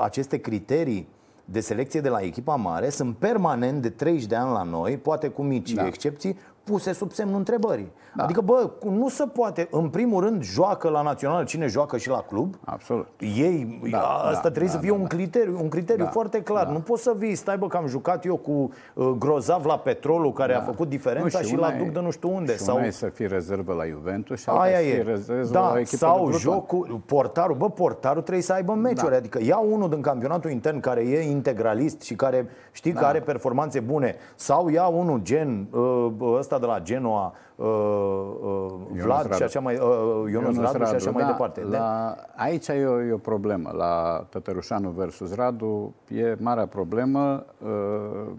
aceste criterii de selecție de la echipa mare sunt permanent de 30 de ani la noi, poate cu mici da. excepții, puse sub semnul întrebării. Da. Adică, bă, nu se poate. În primul rând, joacă la național cine joacă și la club. Absolut. Ei, da, asta da, trebuie da, să fie da, un da. criteriu, un criteriu da, foarte clar. Da. Nu poți să vii, stai bă, că am jucat eu cu uh, Grozav la Petrolul, care da. a făcut diferența nu, și, și la duc de nu știu unde. Și sau e să fii rezervă la Juventus și Aia e. rezervă da, la sau jocul, portarul, bă, portarul trebuie să aibă meciuri. Da. Adică ia unul din campionatul intern care e integralist și care știi da. că are performanțe bune, sau ia unul gen uh, ăsta de la Genoa, uh, uh, Vlad și așa mai, uh, Ionuț Radu, Radu și așa da, mai departe. La, aici e o, e o problemă. La Tătărușanu versus Radu e marea problemă. Uh,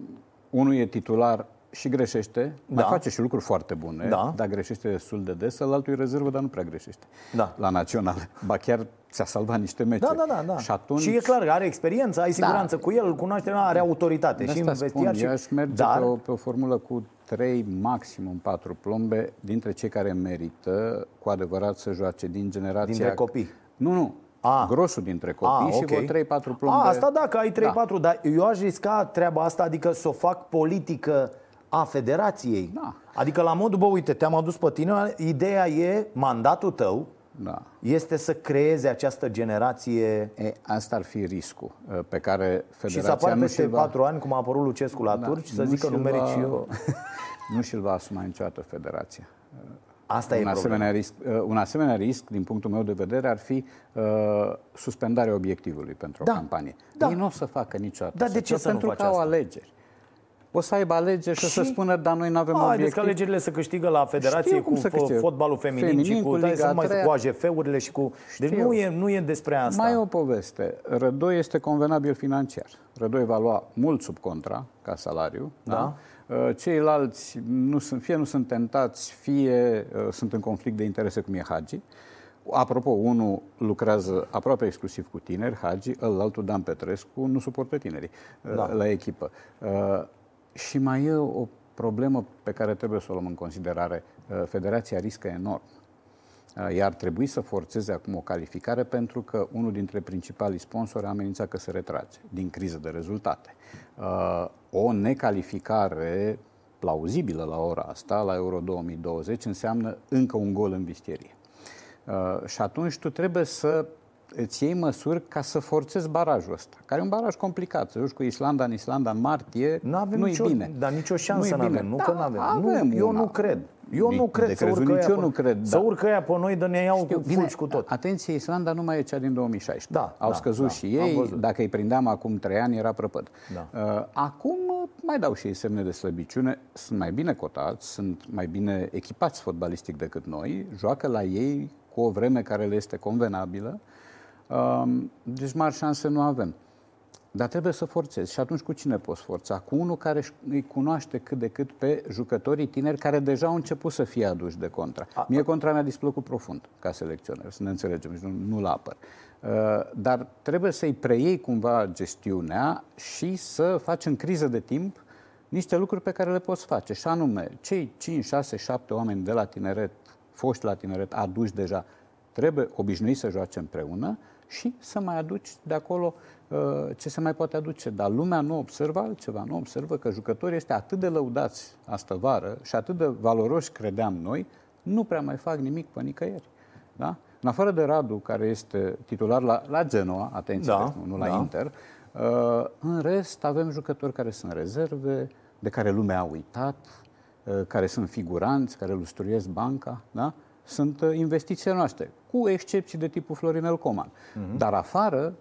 unul e titular și greșește, da. mai face și lucruri foarte bune, da. dar greșește destul de des, altul e rezervă, dar nu prea greșește. Da. La național. Ba chiar ți-a salvat niște meciuri. Da, da, da. da. Și, atunci... și e clar că are experiență, ai siguranță da. cu el, îl cunoaște, are autoritate. De și în vestiar și... aș merge dar... pe, o, pe o formulă cu trei, maximum patru plombe dintre cei care merită cu adevărat să joace din generația... Dintre copii. Nu, nu. A. Grosul dintre copii A, okay. și vreo 3-4 plombe. A, asta da, că ai 3-4, da. dar eu aș risca treaba asta, adică să o fac politică a federației. Da. Adică la modul, bă, uite, te-am adus pe tine, ideea e, mandatul tău da. este să creeze această generație... E, asta ar fi riscul uh, pe care federația Și să apară peste va... patru ani, cum a apărut Lucescu la da, Turci, să zică nu merit va... și eu. *laughs* nu și-l va asuma niciodată federația. Asta un e asemenea risc, uh, Un asemenea risc, din punctul meu de vedere, ar fi uh, suspendarea obiectivului pentru da. o campanie. Da. Ei nu o să facă niciodată. Dar de ce să pentru nu că au asta? alegeri o să aibă alegeri și, și să spună, dar noi nu avem A, obiectiv. că alegerile să câștigă la federație cu fotbalul feminin, feminin și cu, cu Liga să mai cu AGF-urile și cu... Deci nu e, nu e despre asta. Mai e o poveste. Rădoi este convenabil financiar. Rădoi va lua mult sub contra ca salariu. Da? da? Uh, ceilalți nu sunt, fie nu sunt tentați, fie uh, sunt în conflict de interese cum e Hagi. Apropo, unul lucrează aproape exclusiv cu tineri, Hagi, altul Dan Petrescu, nu suportă tinerii uh, da. la echipă. Și mai e o problemă pe care trebuie să o luăm în considerare. Uh, Federația riscă enorm. Uh, iar trebui să forțeze acum o calificare pentru că unul dintre principalii sponsori a amenințat că se retrage din criză de rezultate. Uh, o necalificare plauzibilă la ora asta, la Euro 2020, înseamnă încă un gol în vistierie. Și atunci tu trebuie să îți iei măsuri ca să forțezi barajul ăsta, care e un baraj complicat. Să joci cu Islanda în Islanda în martie, nu e bine. Dar nicio șansă nu avem, nu da, că nu avem. avem nu, eu nu cred. Eu nu cred să urcă, nici eu nu cred, să da. urcă aia pe noi, de ne iau Știu, cu bine, cu tot. Atenție, Islanda nu mai e cea din 2016. Da, Au da, scăzut da, și ei, dacă îi prindeam acum trei ani, era prăpăd. Da. Uh, acum uh, mai dau și ei semne de slăbiciune, sunt mai bine cotați, sunt mai bine echipați fotbalistic decât noi, joacă la ei cu o vreme care le este convenabilă. Deci mari șanse nu avem. Dar trebuie să forțezi. Și atunci cu cine poți forța? Cu unul care îi cunoaște cât de cât pe jucătorii tineri care deja au început să fie aduși de contra. A, Mie contra mi-a displăcut profund ca selecționer, să ne înțelegem, nu, nu-l apăr. Uh, dar trebuie să-i preiei cumva gestiunea și să faci în criză de timp niște lucruri pe care le poți face. Și anume, cei 5, 6, 7 oameni de la tineret, foști la tineret, aduși deja, trebuie obișnuiți să joace împreună și să mai aduci de acolo uh, ce se mai poate aduce. Dar lumea nu observă altceva, nu observă că jucătorii este atât de lăudați astă vară și atât de valoroși credeam noi, nu prea mai fac nimic pe nicăieri. Da? În afară de Radu, care este titular la, la Genoa, atenție, da, nu, nu la da. Inter, uh, în rest avem jucători care sunt rezerve, de care lumea a uitat, uh, care sunt figuranți, care lustruiesc banca, da? Sunt uh, investițiile noastre, cu excepții de tipul Florinel Coman. Uh-huh. Dar afară,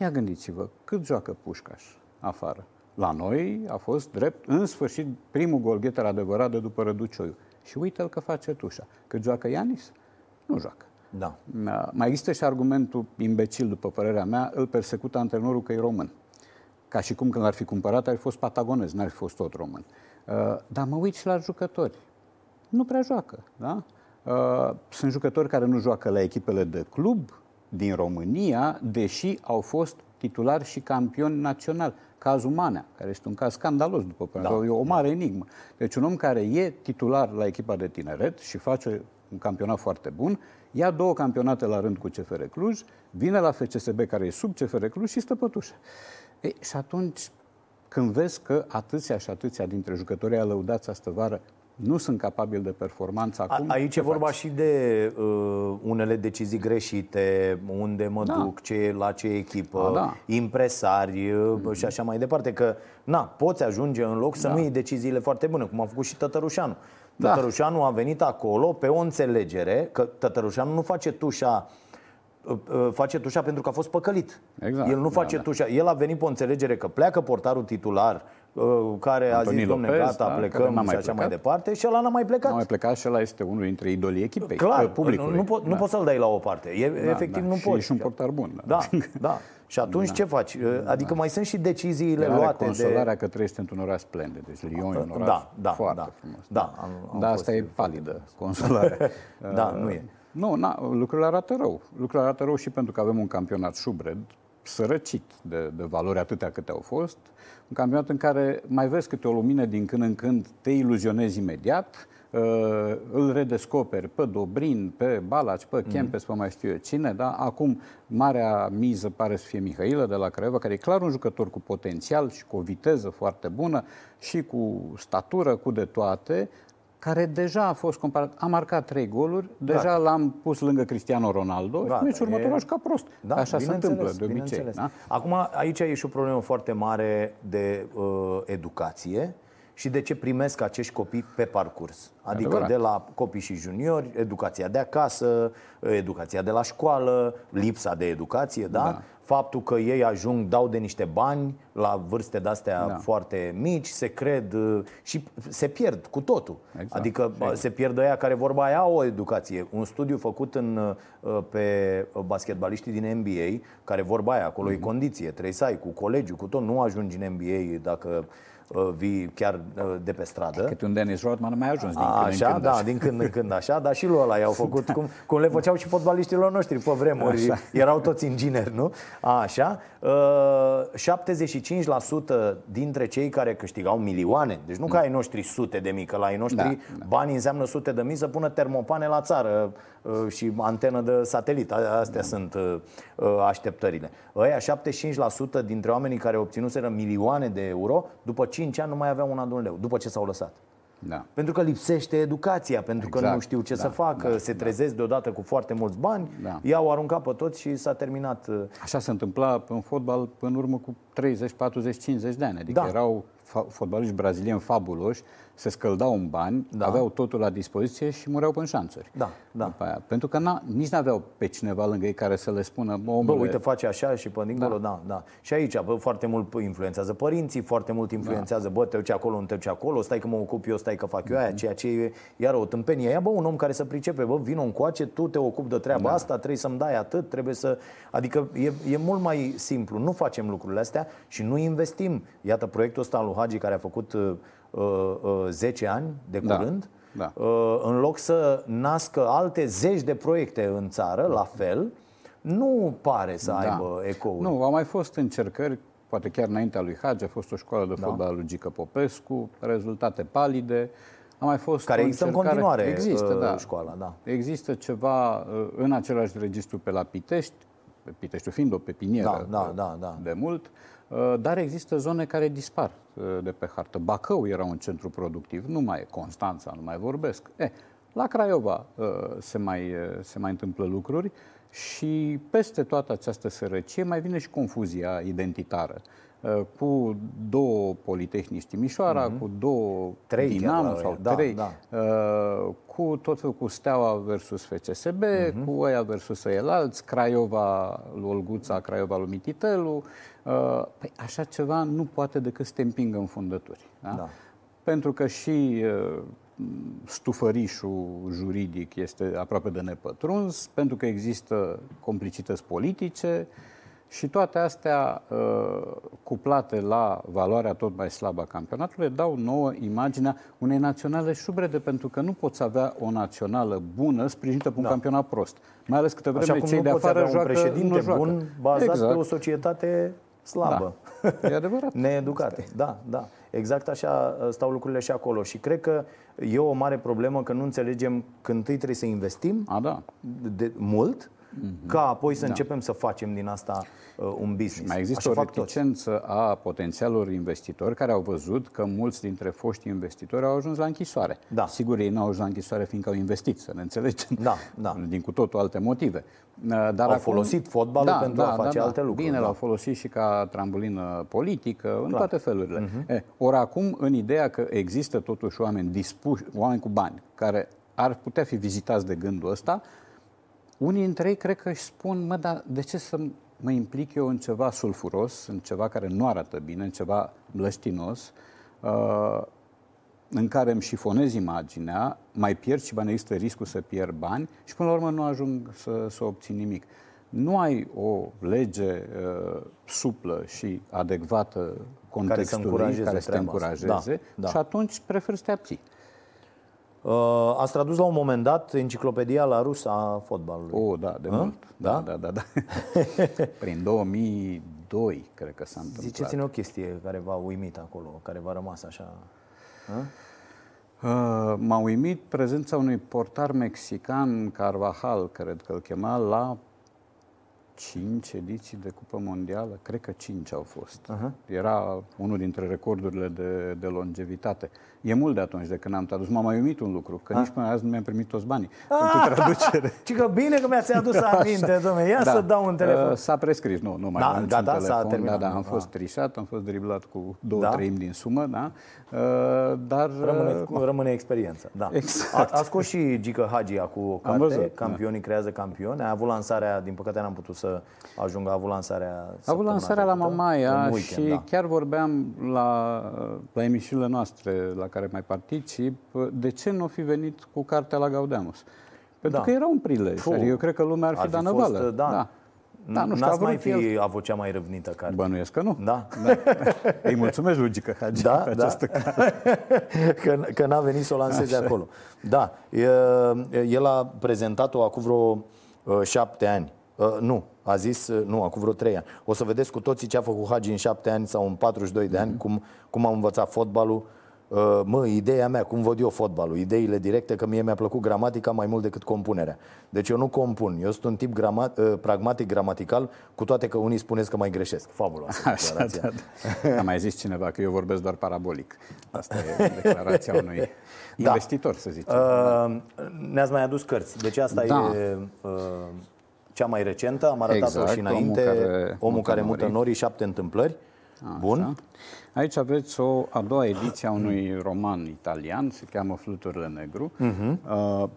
ia gândiți-vă, cât joacă Pușcaș afară? La noi a fost drept, în sfârșit, primul golgheter adevărat de după Răducioiu. Și uite-l că face tușa. Cât joacă Ianis? Nu joacă. Da. Mai există și argumentul imbecil, după părerea mea, îl persecută antrenorul că e român. Ca și cum când l-ar fi cumpărat, ar fi fost patagonez, n-ar fi fost tot român. Uh, dar mă uit și la jucători. Nu prea joacă, da? Uh, sunt jucători care nu joacă la echipele de club din România, deși au fost titulari și campioni naționali. Cazul Manea, care este un caz scandalos, după părerea da. e o mare enigmă. Deci un om care e titular la echipa de tineret și face un campionat foarte bun, ia două campionate la rând cu CFR Cluj, vine la FCSB care e sub CFR Cluj și stă pătușă. Ei, și atunci, când vezi că atâția și atâția dintre jucătorii alăudați astă vară nu sunt capabili de performanță acum. A, aici e vorba și de uh, unele decizii greșite, unde mă da. duc, ce, la ce echipă, A, da. impresari mm-hmm. și așa mai departe. Că, na, poți ajunge în loc să da. nu iei deciziile foarte bune, cum a făcut și Tătărușanu. Da. Tătărușanu a venit acolo pe o înțelegere că Tătărușanu nu face tușa uh, uh, face tușa pentru că a fost păcălit. Exact. El nu face da, da. tușa. El a venit pe o înțelegere că pleacă portarul titular Uh, care Antoni a zis, domne, gata, da, plecăm și așa plecat. mai departe și ăla n-a mai plecat. N-a mai plecat și ăla este unul dintre idolii echipei, Clar, publicului. Nu, po- da. nu poți să-l dai la o parte. E, da, efectiv da. nu și poți. Și un portar bun. Da, da. da. Și atunci da. ce faci? Da. Adică mai sunt și deciziile Are luate consolarea de... că trăiești într-un oraș splendid. Deci Lyon e un oraș da, da, foarte da, frumos. Da, am, am Dar asta e palidă, consolarea. *laughs* da, nu e. Nu, na, lucrurile arată rău. Lucrurile arată rău și pentru că avem un campionat șubred, sărăcit de, de valori atâtea câte au fost, un campionat în care mai vezi câte o lumină din când în când, te iluzionezi imediat, uh, îl redescoperi pe Dobrin, pe Balaci, pe Kempes, mm. pe mai știu eu cine, da? Acum, marea miză pare să fie Mihailă de la Craiova, care e clar un jucător cu potențial și cu o viteză foarte bună și cu statură, cu de toate, care deja a fost comparat, a marcat trei goluri, deja da. l-am pus lângă Cristiano Ronaldo da, și meciul următor e... ca prost. Da, Așa se întâmplă de obicei. Da? Acum, aici e și o problemă foarte mare de uh, educație și de ce primesc acești copii pe parcurs. Adică Adevărat. de la copii și juniori, educația de acasă, educația de la școală, lipsa de educație, da? da faptul că ei ajung, dau de niște bani la vârste de-astea da. foarte mici, se cred uh, și se pierd cu totul. Exact. Adică Sigur. se pierd aia care vorba aia au o educație. Un studiu făcut în, uh, pe basketbaliștii din NBA, care vorba aia, acolo mm-hmm. e mhm. condiție, trebuie să ai cu colegiul, cu tot, nu ajungi în NBA dacă Uh, vii chiar uh, de pe stradă. Câte un Dennis Rodman mai ajuns din când așa, în când. Da, așa. din când în când așa, dar și lui ăla i-au făcut cum, cum le făceau și fotbaliștilor noștri pe vremuri. Așa. Erau toți ingineri, nu? Așa. 75% dintre cei care câștigau milioane, deci nu ca ai noștri sute de mii, că la ai noștri da, da. banii înseamnă sute de mii să pună termopane la țară uh, și antenă de satelit. Astea da. sunt uh, uh, așteptările. Ăia 75% dintre oamenii care obținuseră milioane de euro, după 5 ani nu mai aveau un an de un leu, după ce s-au lăsat. Da. Pentru că lipsește educația, pentru exact. că nu știu ce da. să facă, da. se da. trezesc da. deodată cu foarte mulți bani, da. i-au aruncat pe toți și s-a terminat. Uh, Așa se întâmpla în fotbal în urmă cu 30, 40, 50 de ani. Adică da. erau fotbaliști brazilieni fabuloși se scăldau în bani, da. aveau totul la dispoziție și mureau pe șanțuri. Da, da. Aia. Pentru că n-a, nici nu aveau pe cineva lângă ei care să le spună, bă, bă uite, face așa și pe dincolo, da. da, da. Și aici bă, foarte mult influențează părinții, foarte mult influențează, da. bă, te duci acolo, nu te duci acolo, stai că mă ocup eu, stai că fac eu aia, mhm. ceea ce e iar o tâmpenie. Ia, bă, un om care să pricepe, bă, vin încoace, tu te ocupi de treaba da. asta, trebuie să-mi dai atât, trebuie să... Adică e, e mult mai simplu, nu facem lucrurile astea și nu investim. Iată proiectul ăsta al lui Hagi care a făcut uh, uh, uh, 10 ani de da. curând, da. Da. Uh, în loc să nască alte zeci de proiecte în țară, la fel, nu pare să da. aibă ecouri. Nu, au mai fost încercări, poate chiar înaintea lui Hagi, a fost o școală de da. fotbal lui Gică Popescu, rezultate palide. A mai fost care există în continuare există, uh, da. școala, da. Există ceva uh, în același registru pe la Pitești, pe Piteștiul fiind o pepinieră da, da, da, da. de mult, uh, dar există zone care dispar de pe hartă. Bacău era un centru productiv, nu mai e Constanța, nu mai vorbesc. E, la Craiova se mai, se mai întâmplă lucruri și peste toată această sărăcie mai vine și confuzia identitară. Uh, cu două Politehnici Timișoara, mm-hmm. cu două trei Dinamo sau da, trei, da. Uh, cu tot felul cu Steaua versus FCSB, mm-hmm. cu ăia versus ăielalți, Craiova lui Olguța, Craiova lui Mititelu. Uh, păi așa ceva nu poate decât să te împingă în fundături. Da? Da. Pentru că și stufărișul juridic este aproape de nepătruns, pentru că există complicități politice, Și toate astea, uh, cuplate la valoarea tot mai slabă a campionatului, dau nouă imaginea unei naționale șubrede, pentru că nu poți avea o națională bună sprijinită pe un da. campionat prost. Mai ales câte vreme cei de afară joacă, un președinte nu joacă. bun bazat exact. pe o societate slabă. Da. E adevărat. *laughs* Needucate. Da, da. Exact așa uh, stau lucrurile și acolo. Și cred că e o mare problemă că nu înțelegem când întâi trebuie să investim A, da. de, mult mm-hmm. ca apoi să da. începem să facem din asta uh, un business. Și mai există Așa o reticență a potențialilor investitori care au văzut că mulți dintre foști investitori au ajuns la închisoare. Da. Sigur, ei nu au ajuns la închisoare fiindcă au investit, să ne înțelegem, da, da. *laughs* din cu totul alte motive. Uh, dar au acum, folosit fotbalul da, pentru da, a face da, alte da. lucruri. Bine, da. l-au folosit și ca trambulină politică, Clar. în toate felurile. Uh-huh. E, ori acum, în ideea că există totuși oameni dispuși, oameni cu bani, care ar putea fi vizitați de gândul ăsta, unii dintre ei cred că își spun, mă, dar de ce să mă implic eu în ceva sulfuros, în ceva care nu arată bine, în ceva blăștinos, uh, în care îmi șifonez imaginea, mai pierd și bani, există riscul să pierd bani și până la urmă nu ajung să, să obțin nimic. Nu ai o lege uh, suplă și adecvată contextului care să, care să te încurajeze da, da. și atunci prefer să te abții. Uh, ați tradus la un moment dat enciclopedia la rus a fotbalului. Oh, da, de A? mult. Da, da, da. da. *laughs* Prin 2002, cred că s-a întâmplat. Ziceți-ne o chestie care v-a uimit acolo, care v-a rămas așa. Uh, m-a uimit prezența unui portar mexican, Carvajal, cred că îl chema, la cinci ediții de Cupă Mondială, cred că cinci au fost. Uh-huh. Era unul dintre recordurile de, de longevitate. E mult de atunci de când am tradus. M-a mai umit un lucru, că ah. nici până azi nu mi-am primit toți banii ah. pentru traducere. Și că bine că mi-ați adus aminte, domnule. Ia da. să dau un telefon. Uh, s-a prescris, nu, nu mai da, am gata, telefon. S-a terminat. Da, da, am fost trișat, am fost driblat cu două da? treimi din sumă, da. Uh, dar... Rămâne, uh, rămâne experiența, da. Exact. A, a scos și Gică Hagia cu o carte, văzut, Campionii da. creează campioni. A avut lansarea, din păcate n-am putut să ajung, a avut lansarea A avut lansarea la Mamaia weekend, și da. chiar vorbeam la, la emisiunile noastre la care mai particip particip, de ce nu fi venit cu cartea la Gaudeamus? Pentru da. că era un prilej. Puh, adică eu cred că lumea ar fi, ar fi dat năvală. Da. da. Da, nu știu, N-ați mai fi el... avut cea mai răvnită carte. Bănuiesc că nu. Da. da. *laughs* Îi mulțumesc lui Gică Hagi da, da. această da. *laughs* că, că n-a venit să o lanseze Așa. acolo. Da, el a prezentat-o acum vreo uh, șapte ani. Uh, nu, a zis, uh, nu, acum vreo trei ani. O să vedeți cu toții ce a făcut Hagi în șapte ani sau în 42 de ani, mm-hmm. cum, cum a învățat fotbalul, Uh, mă, ideea mea, cum văd eu fotbalul, ideile directe, că mie mi-a plăcut gramatica mai mult decât compunerea. Deci eu nu compun, eu sunt un tip grama, uh, pragmatic, gramatical, cu toate că unii spuneți că mai greșesc. Fabuloasă Așa, da, da. A mai zis cineva că eu vorbesc doar parabolic. Asta e declarația *laughs* unui da. investitor, să zicem. Uh, ne-ați mai adus cărți, deci asta da. e... Uh, cea mai recentă, am arătat-o exact, și înainte, Omul care, omul care mută norii, șapte întâmplări. Așa. Bun. Aici aveți o a doua ediție a unui roman italian, se cheamă Fluturile Negru. Uh-huh.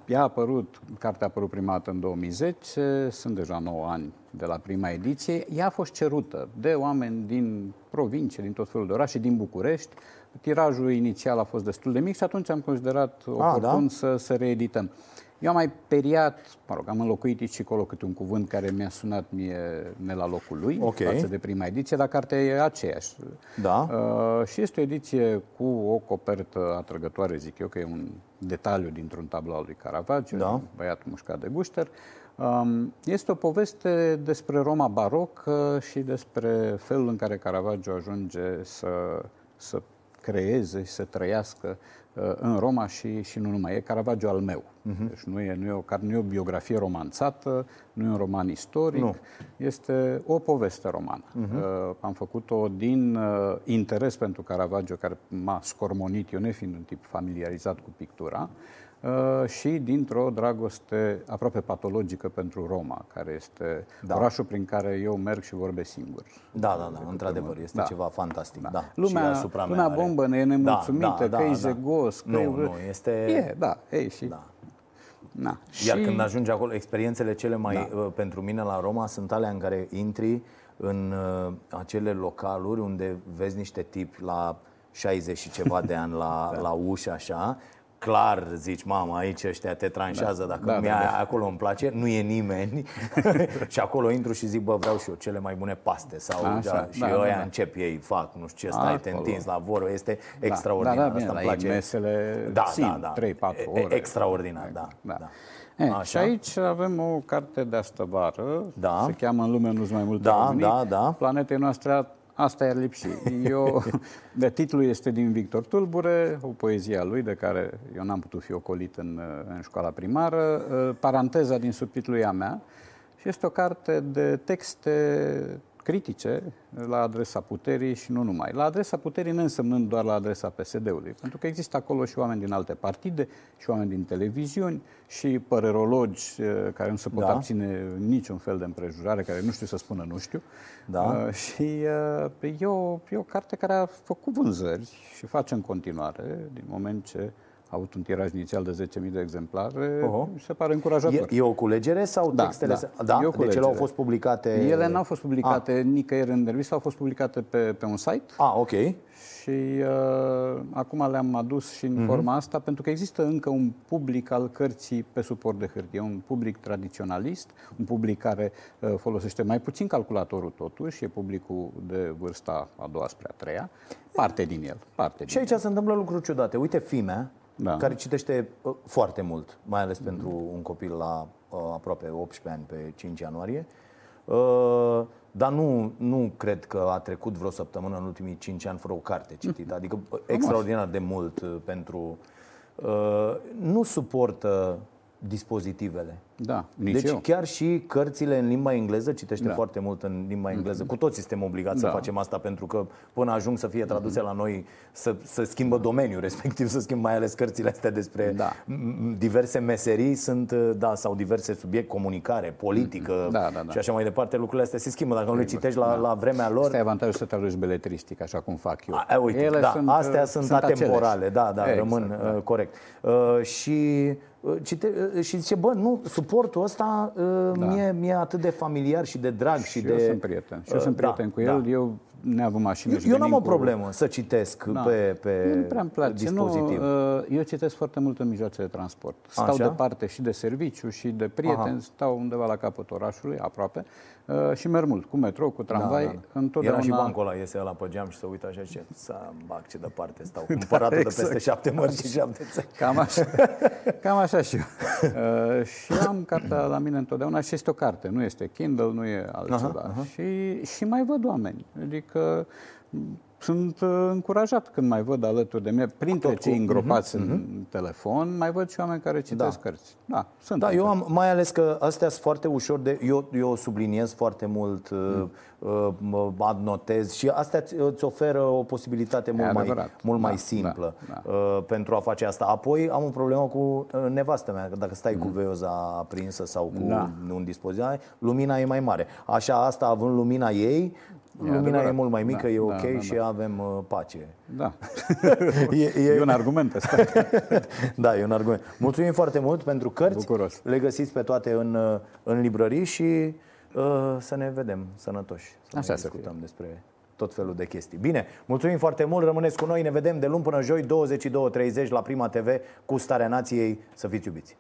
Ea a apărut, cartea a apărut prima dată în 2010, sunt deja 9 ani de la prima ediție. Ea a fost cerută de oameni din provincie, din tot felul de orașe, din București. Tirajul inițial a fost destul de mic și atunci am considerat ah, oportun a, da? să, să reedităm. Eu am mai periat, mă rog, am înlocuit și acolo câte un cuvânt care mi-a sunat mie ne la locul lui, okay. față de prima ediție, dar cartea e aceeași. Da. Uh, și este o ediție cu o copertă atrăgătoare, zic eu, că e un detaliu dintr-un tablou al lui Caravaggio, da. băiat mușcat de gușter. Um, este o poveste despre Roma barocă și despre felul în care Caravaggio ajunge să, să creeze și să trăiască Uh, în Roma și, și nu numai. E Caravaggio al meu. Uh-huh. Deci nu e, nu, e o, nu e o biografie romanțată, nu e un roman istoric, nu. este o poveste romană. Uh-huh. Uh, am făcut-o din uh, interes pentru Caravaggio, care m-a scormonit, eu nefiind un tip familiarizat cu pictura, Uh, și dintr-o dragoste aproape patologică pentru Roma, care este da. orașul prin care eu merg și vorbesc singur. Da, da, da, într-adevăr, este da. ceva fantastic. Da. Da. Lumea, lumea bombă ne e nemulțumită, da, da, că da, e jegos, da. că nu, e... Nu, este... E, da, ei și... Da. Na. Iar și... când ajungi acolo, experiențele cele mai, da. uh, pentru mine la Roma, sunt alea în care intri în uh, acele localuri unde vezi niște tipi la 60 și ceva de ani la, *laughs* da. la ușă așa clar zici, mama, aici ăștia te tranșează da, dacă da, mi-a, da, da. acolo îmi place, nu e nimeni *laughs* și acolo intru și zic, bă, vreau și eu cele mai bune paste sau Așa, da, și da, ăia da, da. încep ei, fac, nu știu ce, stai, acolo. te întinzi la vorbă, este da, extraordinar. Da, da, bine, Asta îmi place. mesele da, sim, da, da. 3-4 ore. Extraordinar, da. da. da. E, Așa. Și aici avem o carte de astă vară, da. se cheamă În lume nu mai multe da, da, da. Planetei noastre Asta i-ar lipsi. Eu, *laughs* de titlul este din Victor Tulbure, o poezie a lui de care eu n-am putut fi ocolit în, în școala primară. Paranteza din subtitlul e a mea și este o carte de texte critice la adresa puterii și nu numai. La adresa puterii nu însemnând doar la adresa PSD-ului, pentru că există acolo și oameni din alte partide, și oameni din televiziuni, și părerologi eh, care nu se pot da. abține niciun fel de împrejurare, care nu știu să spună nu știu. Da. Uh, și uh, e, o, e o carte care a făcut vânzări și face în continuare, din moment ce a avut un tiraj inițial de 10.000 de exemplare, uh-huh. mi se pare încurajator. E, e o culegere sau da, textele? Da, da? E o deci ele au fost publicate... Ele n-au fost publicate ah. nicăieri în revistă, au fost publicate pe, pe un site. Ah, ok. Și uh, acum le-am adus și în uh-huh. forma asta, pentru că există încă un public al cărții pe suport de hârtie, un public tradiționalist, un public care uh, folosește mai puțin calculatorul totuși, e publicul de vârsta a doua spre a treia, parte din el. Parte și aici se întâmplă lucruri ciudate. Uite, Fimea, da. care citește uh, foarte mult, mai ales mm. pentru un copil la uh, aproape 18 ani pe 5 ianuarie. Uh, dar nu, nu cred că a trecut vreo săptămână în ultimii 5 ani fără o carte citită. Adică extraordinar de mult pentru... Nu suportă dispozitivele. Da, nici deci eu. chiar și cărțile în limba engleză, citește da. foarte mult în limba engleză. Cu toții suntem obligați da. să facem asta pentru că până ajung să fie traduse la noi să, să schimbă domeniul, *laughs* respectiv să schimbă mai ales cărțile astea despre da. diverse meserii sunt, da, sau diverse subiecte, comunicare, politică da, da, da. și așa mai departe. Lucrurile astea se schimbă dacă nu le citești la, da. la vremea lor. Asta e avantajul să traduci beletristic, așa cum fac eu. A, uite, Ele da, sunt, astea sunt, sunt atemporale, da, da, exact, rămân da. Uh, corect. Uh, și uh, Cite, uh, și zice, bă, nu, suportul ăsta uh, da. mie, mie atât de familiar și de drag și, și de... eu sunt prieten. Și eu sunt prieten da, cu el. Da. Eu neavând mașină Eu, eu n-am o problemă cu... să citesc da. pe, pe nu prea place. dispozitiv. Nu, uh, eu citesc foarte mult în mijloace de transport. Stau Așa? departe și de serviciu și de prieteni, Aha. stau undeva la capătul orașului, aproape, uh, și merg mult, cu metrou, cu tramvai. Da, da. Întotdeauna... Era și bancul ăla, iese la pe geam și se uită așa și zice, să bag ce departe stau. *laughs* Cumpăratul da, exact. de peste exact. șapte mărci și șapte țări. Cam așa, *laughs* cam așa și eu. Uh, și am cartea la mine întotdeauna și este o carte, nu este Kindle, nu e altceva. Aha, aha. Și, și mai văd oameni. Adică sunt uh, încurajat când mai văd alături de mine, printre cei îngropați uh-huh, în uh-huh. telefon, mai văd și oameni care citesc da. cărți. Da, sunt. Da, eu am, mai ales că astea sunt foarte ușor de... Eu, eu subliniez foarte mult, mm. uh, adnotez și astea îți oferă o posibilitate mult, mai, mult da, mai simplă da, da. Uh, pentru a face asta. Apoi am o problemă cu uh, nevastă mea, că dacă stai mm. cu veioza aprinsă sau cu da. un dispozitiv, lumina e mai mare. Așa, asta având lumina ei, E Lumina adevărat. e mult mai mică, da, e ok da, da, și da. avem uh, pace. Da. *laughs* e, e... e un argument ăsta. *laughs* da, e un argument. Mulțumim foarte mult pentru cărți. Bucuros. Le găsiți pe toate în, uh, în librării și uh, să ne vedem sănătoși. Să Așa ne discutăm fie. despre tot felul de chestii. Bine, mulțumim foarte mult, rămâneți cu noi, ne vedem de luni până joi, 22.30 la Prima TV cu Starea Nației. Să fiți iubiți!